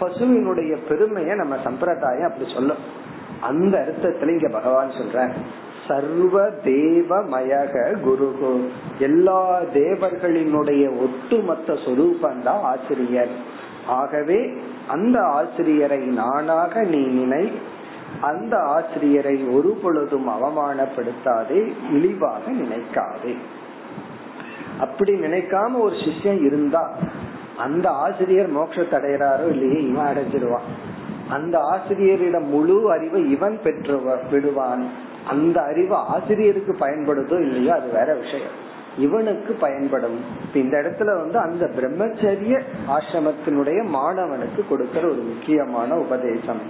பசுவினுடைய பெருமையை நம்ம சம்பிரதாயம் அப்படி சொல்லும். அந்த அர்த்தத்துல இங்க பகவான் சொல்ற சர்வ தேவமயக குருகு எல்லா தேவர்களினுடைய ஒட்டுமொத்த சொரூபந்தான் ஆசிரியர். ஆகவே அந்த ஆசிரியரை நானாக நீ நினை அந்த ஆசிரியரை ஒரு பொழுதும் அவமானப்படுத்தாதே இழிவாக நினைக்காதே. அப்படி நினைக்காம ஒரு சிஷ்யம் இருந்தா அந்த ஆசிரியர் மோட்சத்தை அடைகிறாரோ இல்லையே இவன் அடைஞ்சிருவான். அந்த ஆசிரியரிடம் முழு அறிவை இவன் பெற்று விடுவான். அந்த அறிவு ஆசிரியருக்கு பயன்படுதோ இல்லையோ அது வேற விஷயம். இவனுக்கு பயன்படும். இந்த இடத்துல வந்து அந்த பிரம்மச்சரிய ஆசிரமத்தினுடைய மாணவனுக்கு கொடுக்கிற ஒரு முக்கியமான உபதேசம்.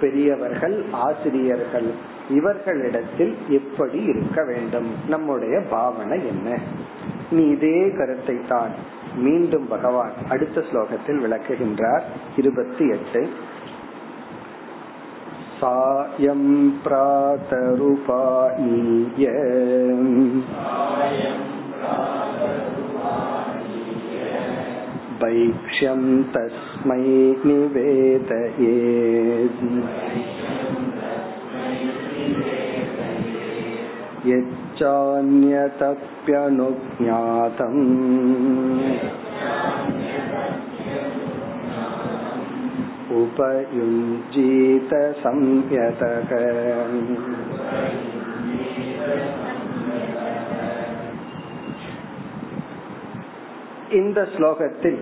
பெரியவர்கள் ஆசிரியர்கள் இவர்களிடத்தில் எப்படி இருக்க வேண்டும்? நம்முடைய பாவனை என்ன? நீ இதே கருத்தை தான் மீண்டும் பகவான் அடுத்த ஸ்லோகத்தில் விளக்குகின்றார். இருபத்தி எட்டு. सायं प्रातरुपानीय भैक्ष्यं तस्मै निवेदयेत् यच्चान्यतप्यनुज्ञातम् उपयुञ्जीत संयतः இந்த ஸ்லோகத்தில்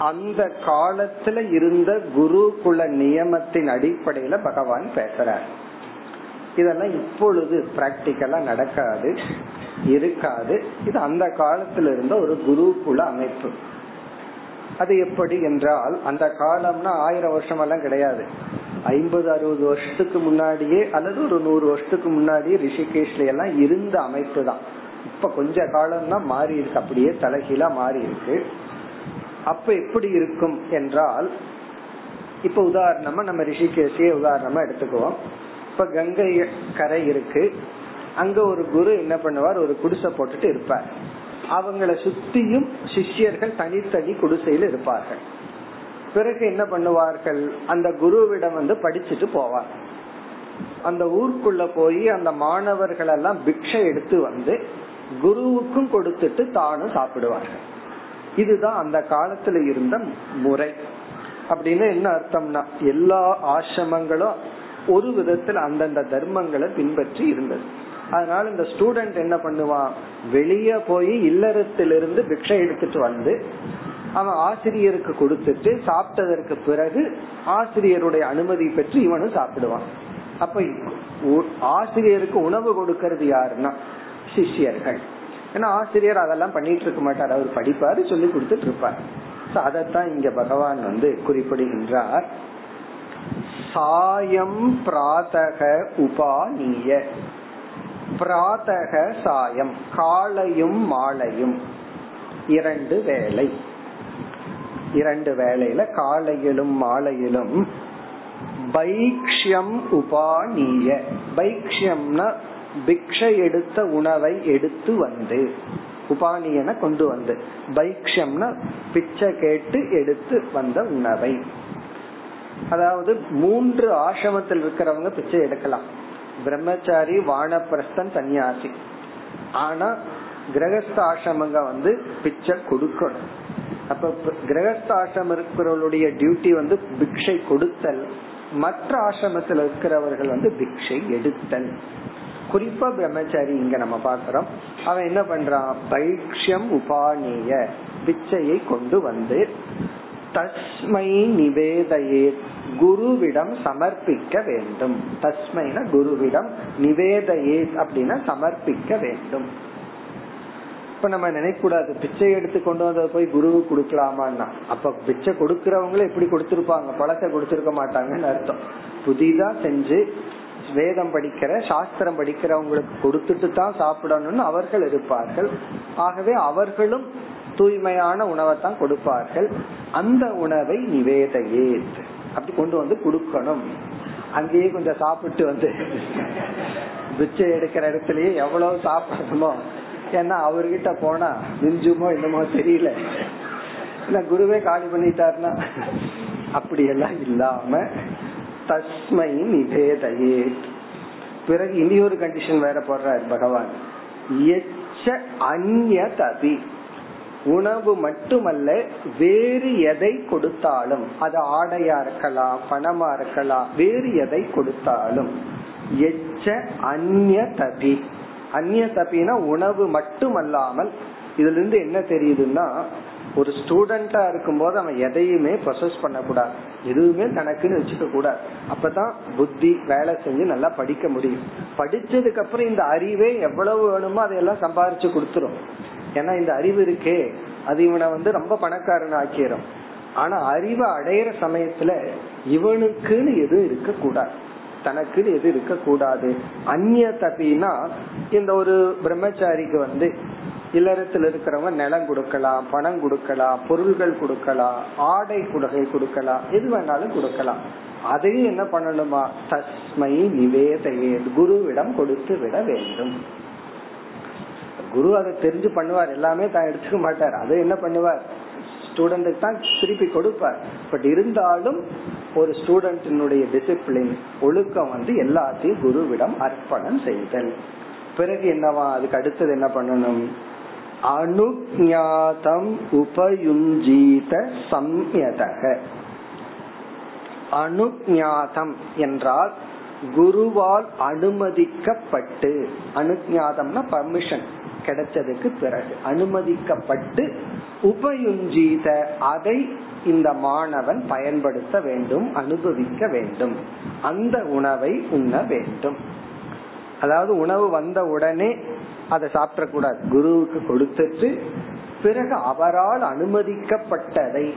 அந்த காலத்துல இருந்த குரு குல நியமத்தின் அடிப்படையில பகவான் பேசுறார் இதெல்லாம் இப்பொழுது பிராக்டிக்கலா நடக்காது இருக்காது இது அந்த காலத்துல இருந்த ஒரு குரு குல அமைப்பு அது எப்படி என்றால் அந்த காலம்னா ஆயிரம் வருஷம் எல்லாம் கிடையாது. ஐம்பது அறுபது வருஷத்துக்கு முன்னாடியே அல்லது ஒரு நூறு வருஷத்துக்கு முன்னாடியே ரிஷிகேஷ்ல எல்லாம் இருந்த அமைப்பு தான். இப்ப கொஞ்ச காலம் தான் மாறி இருக்கு. அப்படியே தலைகீழா மாறி இருக்கு. அப்ப எப்படி இருக்கும் என்றால் இப்ப உதாரணமா நம்ம ரிஷிகேஷே உதாரணமா எடுத்துக்குவோம். இப்ப கங்கை கரை இருக்கு. அங்க ஒரு குரு என்ன பண்ணுவார்? ஒரு குடிசை போட்டுட்டு இருப்பார். அவங்கள சுத்தியும் சிஷ்யர்கள் தனித்தனி குடிசையில் இருப்பார்கள். பிறகு என்ன பண்ணுவார்கள்? அந்த குருவிடம் வந்து படிச்சுட்டு போவார். அந்த ஊருக்குள்ள போய் அந்த மாணவர்கள் எல்லாம் பிக்ஷை எடுத்து வந்து குருவுக்கும் கொடுத்துட்டு தானும் சாப்பிடுவார்கள். இதுதான் அந்த காலத்துல இருந்த முறை. அப்படின்னு என்ன அர்த்தம்னா எல்லா ஆசிரமங்களும் ஒரு விதத்தில் அந்தந்த தர்மங்களை பின்பற்றி இருந்தது. அதனால இந்த ஸ்டூடெண்ட் என்ன பண்ணுவான்? வெளியே போய் இல்லறத்திலிருந்து பிக்ஷை எடுத்துட்டு வந்து அவன் ஆசிரியருக்கு கொடுத்துட்டு சாப்பிட்டதற்கு பிறகு ஆசிரியருடைய அனுமதி பெற்று இவனும் சாப்பிடுவான். அப்ப ஆசிரியருக்கு உணவு கொடுக்கறது யாருன்னா சிஷ்யர்கள். ஏன்னா ஆசிரியர் அதெல்லாம் பண்ணிட்டு இருக்க மாட்டார். அவர் படிப்பாரு சொல்லி கொடுத்துட்டு இருப்பார் அதத்தான் இங்க பகவான் வந்து குறிப்பிடுகின்றார். சாயம் பிராதக உபானிய பிராதக சாயம் காலையும் மாலையும். இரண்டு வேலை இரண்டு வேளையில காலையிலும் மாலையிலும் பைக்ஷம் உபானிய பைக்ஷம்னா பிக்ஷை எடுத்த உணவை எடுத்து வந்து உபானியன கொண்டு வந்து. பைக்ஷம்னா பிச்சை கேட்டு எடுத்து வந்த உணவை. அதாவது மூன்று ஆசிரமத்தில் இருக்கிறவங்க பிச்சை எடுக்கலாம். பிரம்மச்சாரி வானப்பிரஸ்தன் சன்னியாசி ஆனா கிரகஸ்தாசிரமங்க வந்து பிச்சை கொடுக்கணும். அப்ப கிரகஸ்த இருக்கிறவர்களுடைய டியூட்டி வந்து பிக்ஷை கொடுத்தல். மற்ற ஆசிரமத்தில் இருக்கிறவர்கள் வந்து பிக்ஷை எடுத்தல். குறிப்பா பிரம்மச்சாரி இங்க நம்ம பாக்குறோம் அவன் என்ன பண்றான்? பைக்ஷம் உபானிய பிச்சையை கொண்டு வந்து தஸ்மை நிவேதையே குருவிடம் சமர்ப்பிக்க வேண்டும். தஸ்மைன குருவிடம் நிவேதையே அப்படின்னா சமர்ப்பிக்க வேண்டும். இப்ப நம்ம நினைக்கூடாது பிச்சை எடுத்து கொண்டு வந்த போய் குருவு கொடுக்கலாமான்னா. அப்ப பிச்சை கொடுக்கறவங்களும் எப்படி கொடுத்திருப்பாங்க. பழத்தை கொடுத்திருக்க மாட்டாங்கன்னு அர்த்தம். புதிதா செஞ்சு வேதம் படிக்கிற சாஸ்திரம் படிக்கிறவங்களுக்கு கொடுத்துட்டு தான் சாப்பிடணும்னு அவர்கள் இருப்பார்கள். ஆகவே அவர்களும் தூய்மையான உணவை தான் கொடுப்பார்கள். அந்த உணவை நிவேதையே அப்படி கொண்டு வந்து கொடுக்கணும். அங்கேயே கொஞ்சம் சாப்பிட்டு வந்து பிச்சை எடுக்கிற இடத்துலயே எவ்வளவு சாப்பிடணுமோ. ஏன்னா அவர்கிட்ட போனா மிஞ்சுமோ என்னமோ தெரியல. இல்ல குருவே காலி பண்ணிட்டாருன்னா அப்படி எல்லாம் இல்லாம தஸ்மை நிபேதையே பிறகு இனி ஒரு கண்டிஷன் வேற போடுறார் பகவான். எச்ச அந்நிய உணவு மட்டுமல்ல வேறு எதை கொடுத்தாலும் அது ஆடையா இருக்கலாம் பணமா இருக்கலாம் வேறு எதை கொடுத்தாலும். எச்ச அந்நிய தபி. அந்நிய தபினா உணவு மட்டுமல்லாமல் இதுல இருந்து என்ன தெரியுதுன்னா ஒரு ஸ்டூடெண்டா இருக்கும் போது அவன் எதையுமே ப்ரொசஸ் பண்ணக்கூடாது. எதுவுமே தனக்குன்னு வச்சுக்க கூடாது. அப்பதான் புத்தி வேலை செஞ்சு நல்லா படிக்க முடியும். படிச்சதுக்கு அப்புறம் இந்த அறிவே எவ்வளவு வேணுமோ அதையெல்லாம் சம்பாரிச்சு கொடுத்துரும். ஏன்னா இந்த அறிவு இருக்கே அது இவனை வந்து ரொம்ப பணக்காரன் ஆக்கிரும் ஆனா அறிவை அடையிற சமயத்துல இவனுக்குன்னு எதுவும் இருக்க கூடாது தனக்குன்னு எது இருக்க கூடாது அந்நிய தப்பினா இந்த ஒரு பிரம்மச்சாரிக்கு வந்து இல்லறத்தில் இருக்கிறவங்க நிலம் கொடுக்கலாம் பணம் கொடுக்கலாம் பொருள்கள் கொடுக்கலாம் ஆடை குடகை கொடுக்கலாம் எது வேணாலும் கொடுக்கலாம். அதையும் என்ன பண்ணணுமா? தஸ்மை நிவேதையே குருவிடம் கொடுத்து விட வேண்டும். குரு அதை தெரிஞ்சு பண்ணுவார். எல்லாமே தான் எடுத்துக்க மாட்டார். அதை என்ன பண்ணுவார்? ஸ்டூடெண்ட்டுக்கு தான் திருப்பி கொடுப்பார். பட் இருந்தாலும் ஒரு ஸ்டூடெண்டினுடைய டிசிப்ளின் ஒழுக்கம் வந்து எல்லாத்தையும் குருவிடம் அர்ப்பணம் செய்தல். பிறகு என்னவா? அதுக்கு அடுத்தது என்ன பண்ணணும்? அனுஜாதம் உபயுஞ்சீத சம்யதக. அனுஜாதம் என்றால் குருவால் அனுமதிக்கப்பட்டு அனுஜாதம்னா பர்மிஷன் கிடைச்சதுக்கு பிறகு அனுமதிக்கப்பட்டு உபயுஞ்சீத அதை இந்த மாணவன் பயன்படுத்த வேண்டும் அனுபவிக்க வேண்டும். அந்த உணவை உண்ண வேண்டும். அதாவது உணவு வந்த உடனே அதை சாப்பிடக்கூடாது. குருவுக்கு கொடுத்துட்டு பிறகு அவரால் அனுமதிக்கப்பட்டதை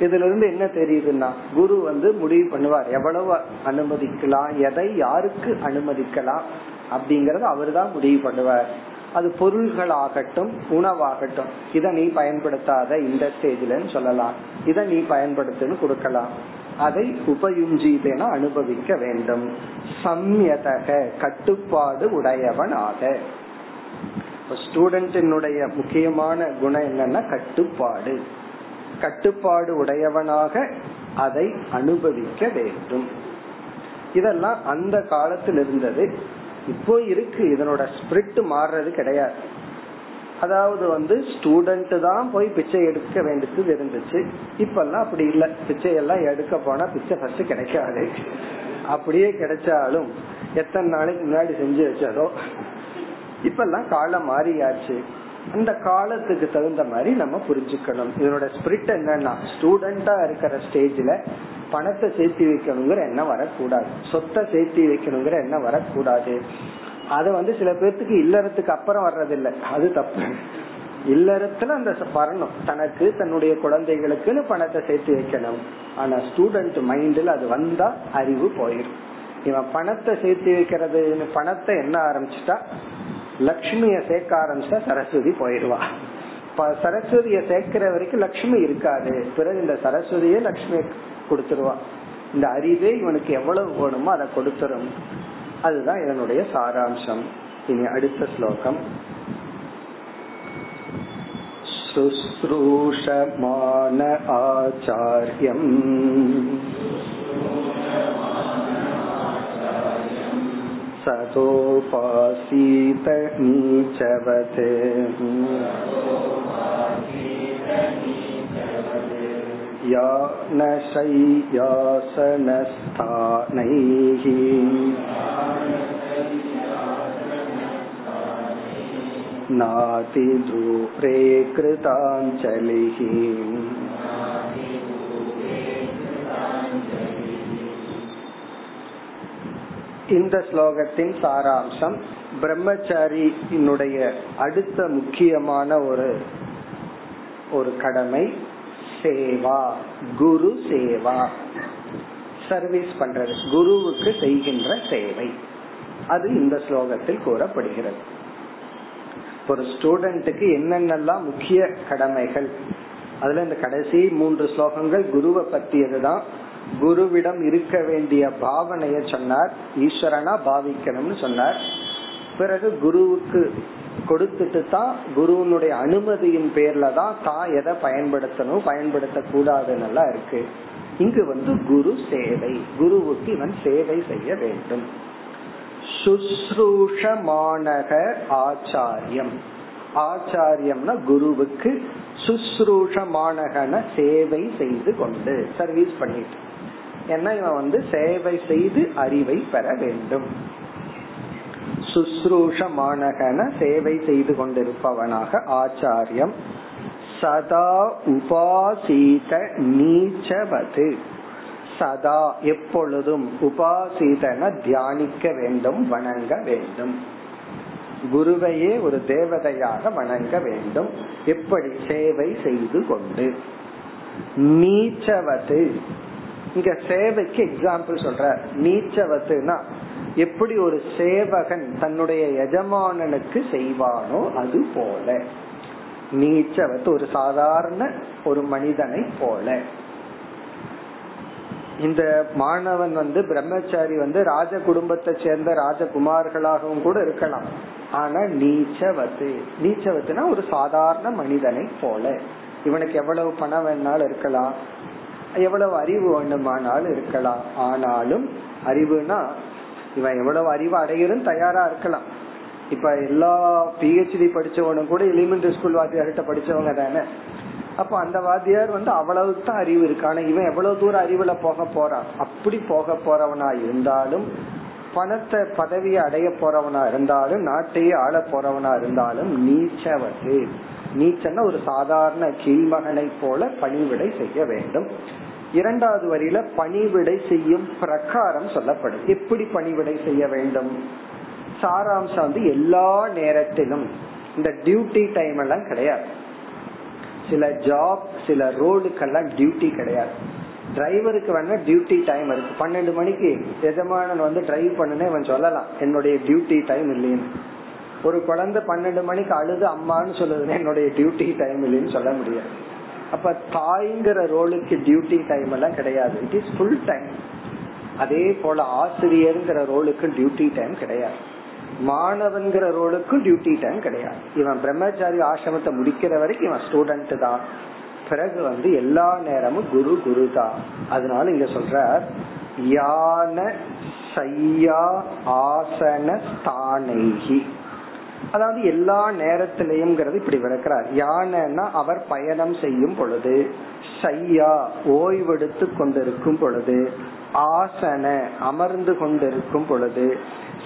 இதுல இருந்து என்ன தெரியுதுன்னா குரு வந்து முடிவு பண்ணுவார். எவ்வளவு அனுமதிக்கலாம் எதை யாருக்கு அனுமதிக்கலாம் அப்படிங்கறத அவர் தான் முடிவு பண்ணுவார். அது பொருள்களாகட்டும் உணவாகட்டும். இதை நீ பயன்படுத்தாத இந்த ஸ்டேஜ்ல சொல்லலாம். இதை நீ பயன்படுத்துன்னு கொடுக்கலாம். அதை உபயுஞ்சீதென அனுபவிக்க வேண்டும். சம்யதக கட்டுப்பாடு உடையவனாக. ஸ்டூடெண்டினுடைய முக்கியமான குணம் என்னன்னா கட்டுப்பாடு. கட்டுப்பாடு உடையவனாக அதை அனுபவிக்க வேண்டும். இதெல்லாம் அந்த காலத்தில் இருந்தது இப்போ இருக்கு இதனோட ஸ்பிரிட் மாறுறது கிடையாது. அதாவது வந்து ஸ்டூடெண்ட் தான் போய் பிச்சை எடுக்க வேண்டியது இருந்துச்சு. இப்பெல்லாம் அப்படி இல்ல. பிச்சை எல்லாம் எடுக்க போனா பிச்சை ஃபர்ஸ்ட் கிடைக்காது. அப்படியே கிடைச்சாலும் எத்தனை நாளைக்கு முன்னாடி செஞ்சு வச்சதோ? இப்பெல்லாம் காலம் மாறியாச்சு. அந்த காலத்துக்கு தகுந்த மாதிரி நம்ம புரிஞ்சுக்கணும். இதனோட ஸ்பிரிட் என்னன்னா ஸ்டூடெண்டா இருக்கிற ஸ்டேஜ்ல பணத்தை சேர்த்து வைக்கணுங்கிற எண்ணம் வரக்கூடாது. சொத்தை சேர்த்து வைக்கணுங்கிற எண்ணம் வரக்கூடாது. அது வந்து சில பேர்த்துக்கு இல்லறத்துக்கு அப்புறம் வர்றதில்லை. அது தப்பு. இல்லறத்துல அந்த வரணும். தனக்கு தன்னுடைய குழந்தைகளுக்குன்னு பணத்தை சேர்த்து வைக்கணும். ஆனா ஸ்டூடெண்ட் மைண்ட்ல அது வந்தா அறிவு போயிடும் இவன் பணத்தை சேர்த்து வைக்கிறது பணத்தை என்ன ஆரம்பிச்சுட்டா? லக்ஷ்மிய சேர்க்க ஆரம்பிச்சா சரஸ்வதி போயிடுவா சரஸ்வதிய சேர்க்கிற வரைக்கும் லக்ஷ்மி இருக்காது. பிறகு இந்த சரஸ்வதியே லக்ஷ்மி கொடுத்துருவா இந்த அறிவே இவனுக்கு எவ்வளவு வேணுமோ அதை கொடுத்துரும் அதுதான் இதனுடைய சாராம்சம் இனி அடுத்த ஸ்லோகம் शुश्रूषमान आचार्यम् सतोपासीत नीचवत् या न शय्यासनस्थानैः नातिदूरे कृताञ्जलिः இந்த ஸ்லோகத்தின் சாராம்சம் பிரம்மச்சாரியினுடைய அடுத்த முக்கியமான ஒரு ஒரு கடமை சேவா குரு சேவா. சர்வீஸ் பண்றது குருவுக்கு செய்கின்ற சேவை. அது இந்த ஸ்லோகத்தில் கூறப்படுகிறது. ஒரு ஸ்டூடெண்ட்டுக்கு என்னென்னலாம் முக்கிய கடமைகள்? அதுல இந்த கடைசி மூன்று ஸ்லோகங்கள் குருவை பத்தியதுதான் குருவிடம் இருக்க வேண்டிய பாவனைய சொன்னார். ஈஸ்வரனா பாவிக்கணும்னு சொன்னார். பிறகு குருவுக்கு கொடுத்துட்டு தான் குருவனுடைய அனுமதியின் பேர்ல தான் தான் எதை பயன்படுத்தணும் பயன்படுத்த கூடாதுன்னு இருக்கு. இங்கு வந்து குரு சேவை குருவுக்கு இவன் சேவை செய்ய வேண்டும். சுஸ்ரூஷமானக ஆச்சாரியம். ஆச்சாரியம்னா குருவுக்கு சுஸ்ரூஷமானகன சேவை செய்து கொண்டு சர்வீஸ் பண்ணிட்டு. ஏன்னா இவன் வந்து சேவை செய்து அறிவை பெற வேண்டும். சுஸ்ரூஷமானகன சேவை செய்து கொண்டிருப்பவனாக ஆச்சாரியம். சதா உபாசீத நீச்சவது. சதா எப்பொழுதும் உபாசீதன தியானிக்க வேண்டும் வணங்க வேண்டும். குருவையே ஒரு தேவதையாக வணங்க வேண்டும். எப்படி சேவை செய்து கொண்டு? நீச்சவது. இங்க சேவைக்கு எக்ஸாம்பிள் சொல்ற நீச்சவத்துனா எப்படி ஒரு சேவகன் தன்னுடைய எஜமானனுக்கு செய்வானோ அது போல. நீச்சவத்து ஒரு சாதாரண ஒரு மனிதனை போல. இந்த மாணவன் வந்து பிரம்மச்சாரி வந்து ராஜ குடும்பத்தை சேர்ந்த ராஜகுமார்களாகவும் கூட இருக்கலாம். ஆனா நீச்சவத்து நீச்சவத்துனா ஒரு சாதாரண மனிதனை போல. இவனுக்கு எவ்வளவு பணம் வேணாலும் இருக்கலாம். எவ்வளவு அறிவு வேண்டுமானாலும் இருக்கலாம். ஆனாலும் அறிவுனா இவன் எவ்வளவு அறிவு அடையிறது தயாரா இருக்கலாம். இப்ப எல்லா பிஹெச்டி படிச்சவனும் கூட எலிமெண்டரி ஸ்கூல் வாத்தியார்கிட்ட படிச்சவங்க தானே. அப்ப அந்த வாத்தியார் வந்து அவ்வளவு தான் அறிவு இருக்கு. ஆனா இவன் எவ்வளவு தூரம் அறிவுல போக போறான்? அப்படி போக போறவனா இருந்தாலும் பணத்தை பதவியை அடைய போறவனா இருந்தாலும் நாட்டையே ஆள போறவனா இருந்தாலும் நீச்சவது நீச்சன்னா ஒரு சாதாரண கீழ்மகனை போல பணிவிடை செய்ய வேண்டும். இரண்டாவது வரியில பணிவிடை செய்யும் பிரகாரம் சொல்லப்படும். எப்படி பணிவிடை செய்ய வேண்டும்? சாராம்சம் வந்து எல்லா நேரத்திலும். இந்த டியூட்டி டைம் எல்லாம் கிடையாது. சில ஜாப் சில ரோடுக்கெல்லாம் டியூட்டி கிடையாது. டிரைவருக்கு வேணா டியூட்டி டைம் இருக்கு. பன்னெண்டு மணிக்கு எஜமானன் வந்து டிரைவ் பண்ணுனே அவன் சொல்லலாம். என்னுடைய டியூட்டி டைம் இல்லைன்னு. ஒரு குழந்தை பன்னெண்டு மணிக்கு அழுது அம்மான்னு சொல்லுதுன்னு என்னுடைய டியூட்டி டைம் இல்லைன்னு சொல்ல முடியாது. அப்ப தாய்ங்கிற ரோலுக்கு டியூட்டி டைம் எல்லாம் கிடையாது. இட் இஸ் ஃபுல் டைம் அதே போல ஆசிரியருங்கிற ரோலுக்கு டியூட்டி டைம் கிடையாது. மாணவன்கிற ரோலுக்கும் டியூட்டி டைம் கிடையாது. இவன் பிரம்மச்சாரி ஆசிரமத்தை முடிக்கிற வரைக்கும் இவன் ஸ்டூடெண்ட் தான். பிறகு வந்து எல்லா நேரமும் குரு குரு தான். அதனால இங்க சொல்ற யான சையா ஆசன ஸ்தானைகி அதாவது எல்லா நேரத்திலையும் இப்படி விளக்கிறார். யானைன்னா அவர் பயணம் செய்யும் பொழுது சையா ஓய்வெடுத்து கொண்டிருக்கும் பொழுது ஆசன அமர்ந்து கொண்டிருக்கும் பொழுது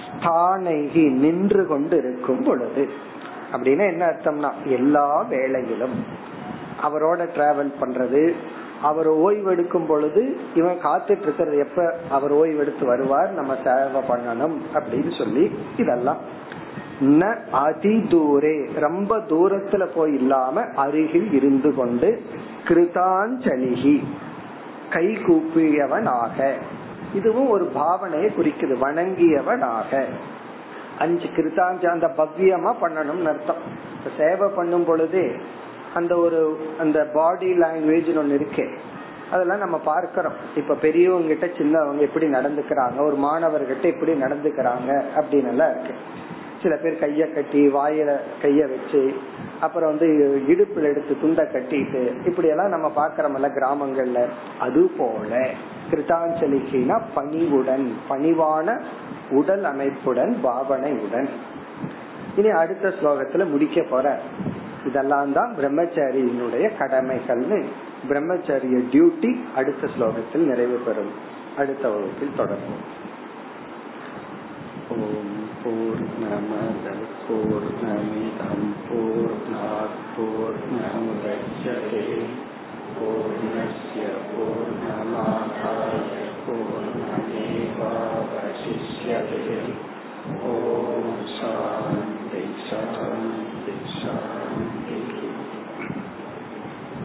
ஸ்தானைகி நின்று கொண்டிருக்கும் பொழுது. அப்படின்னா என்ன அர்த்தம்னா எல்லா வேளையிலும் அவரோட டிராவல் பண்றது அவர் ஓய்வெடுக்கும் பொழுது இவன் காத்துட்டு இருக்கிறது எப்ப அவர் ஓய்வெடுத்து வருவார் நம்ம சேவை பண்ணணும் அப்படின்னு சொல்லி இதெல்லாம் ந அதி தூரே. ரொம்ப தூரத்துல போய் இல்லாம அருகில் இருந்து கொண்டு கிருதாஞ்சலிகி. கை கூப்பியவனாக. இதுவும் ஒரு பாவனையை குறிக்குது. வணங்கியவனாக. அஞ்சு கிருத்தாஞ்ச அந்த பவ்யமா பண்ணணும்னு அர்த்தம். சேவை பண்ணும் பொழுது அந்த ஒரு அந்த பாடி லாங்குவேஜ் ஒன்னு இருக்கு. அதெல்லாம் நம்ம பார்க்கிறோம். இப்ப பெரியவங்க கிட்ட சின்னவங்க எப்படி நடந்துக்கிறாங்க? ஒரு மாணவர்கிட்ட எப்படி நடந்துக்கிறாங்க? அப்படின்னு எல்லாம் இருக்கு. சில பேர் கைய கட்டி வாயில கைய வச்சு அப்புறம் வந்து இடுப்புல எடுத்து துண்டை கட்டிட்டு இப்படி எல்லாம் நம்ம பாக்கிறோம்ல கிராமங்கள்ல. அது போல கிருத்தாஞ்சலிக்குனா பணிவுடன் பணிவான உடல் அமைப்புடன் பாவனையுடன். இனி அடுத்த ஸ்லோகத்துல முடிக்க போற. இதெல்லாம் தான் பிரம்மச்சாரியினுடைய கடமைகள்னு. பிரம்மச்சாரிய டியூட்டி அடுத்த ஸ்லோகத்தில் நிறைவு பெறும். அடுத்த வகுப்பில் தொடரும் ஓம் पूर्णमदः पूर्णमिदं पूर्णस्य पूर्णमादाय पूर्णमेवावशिष्यते।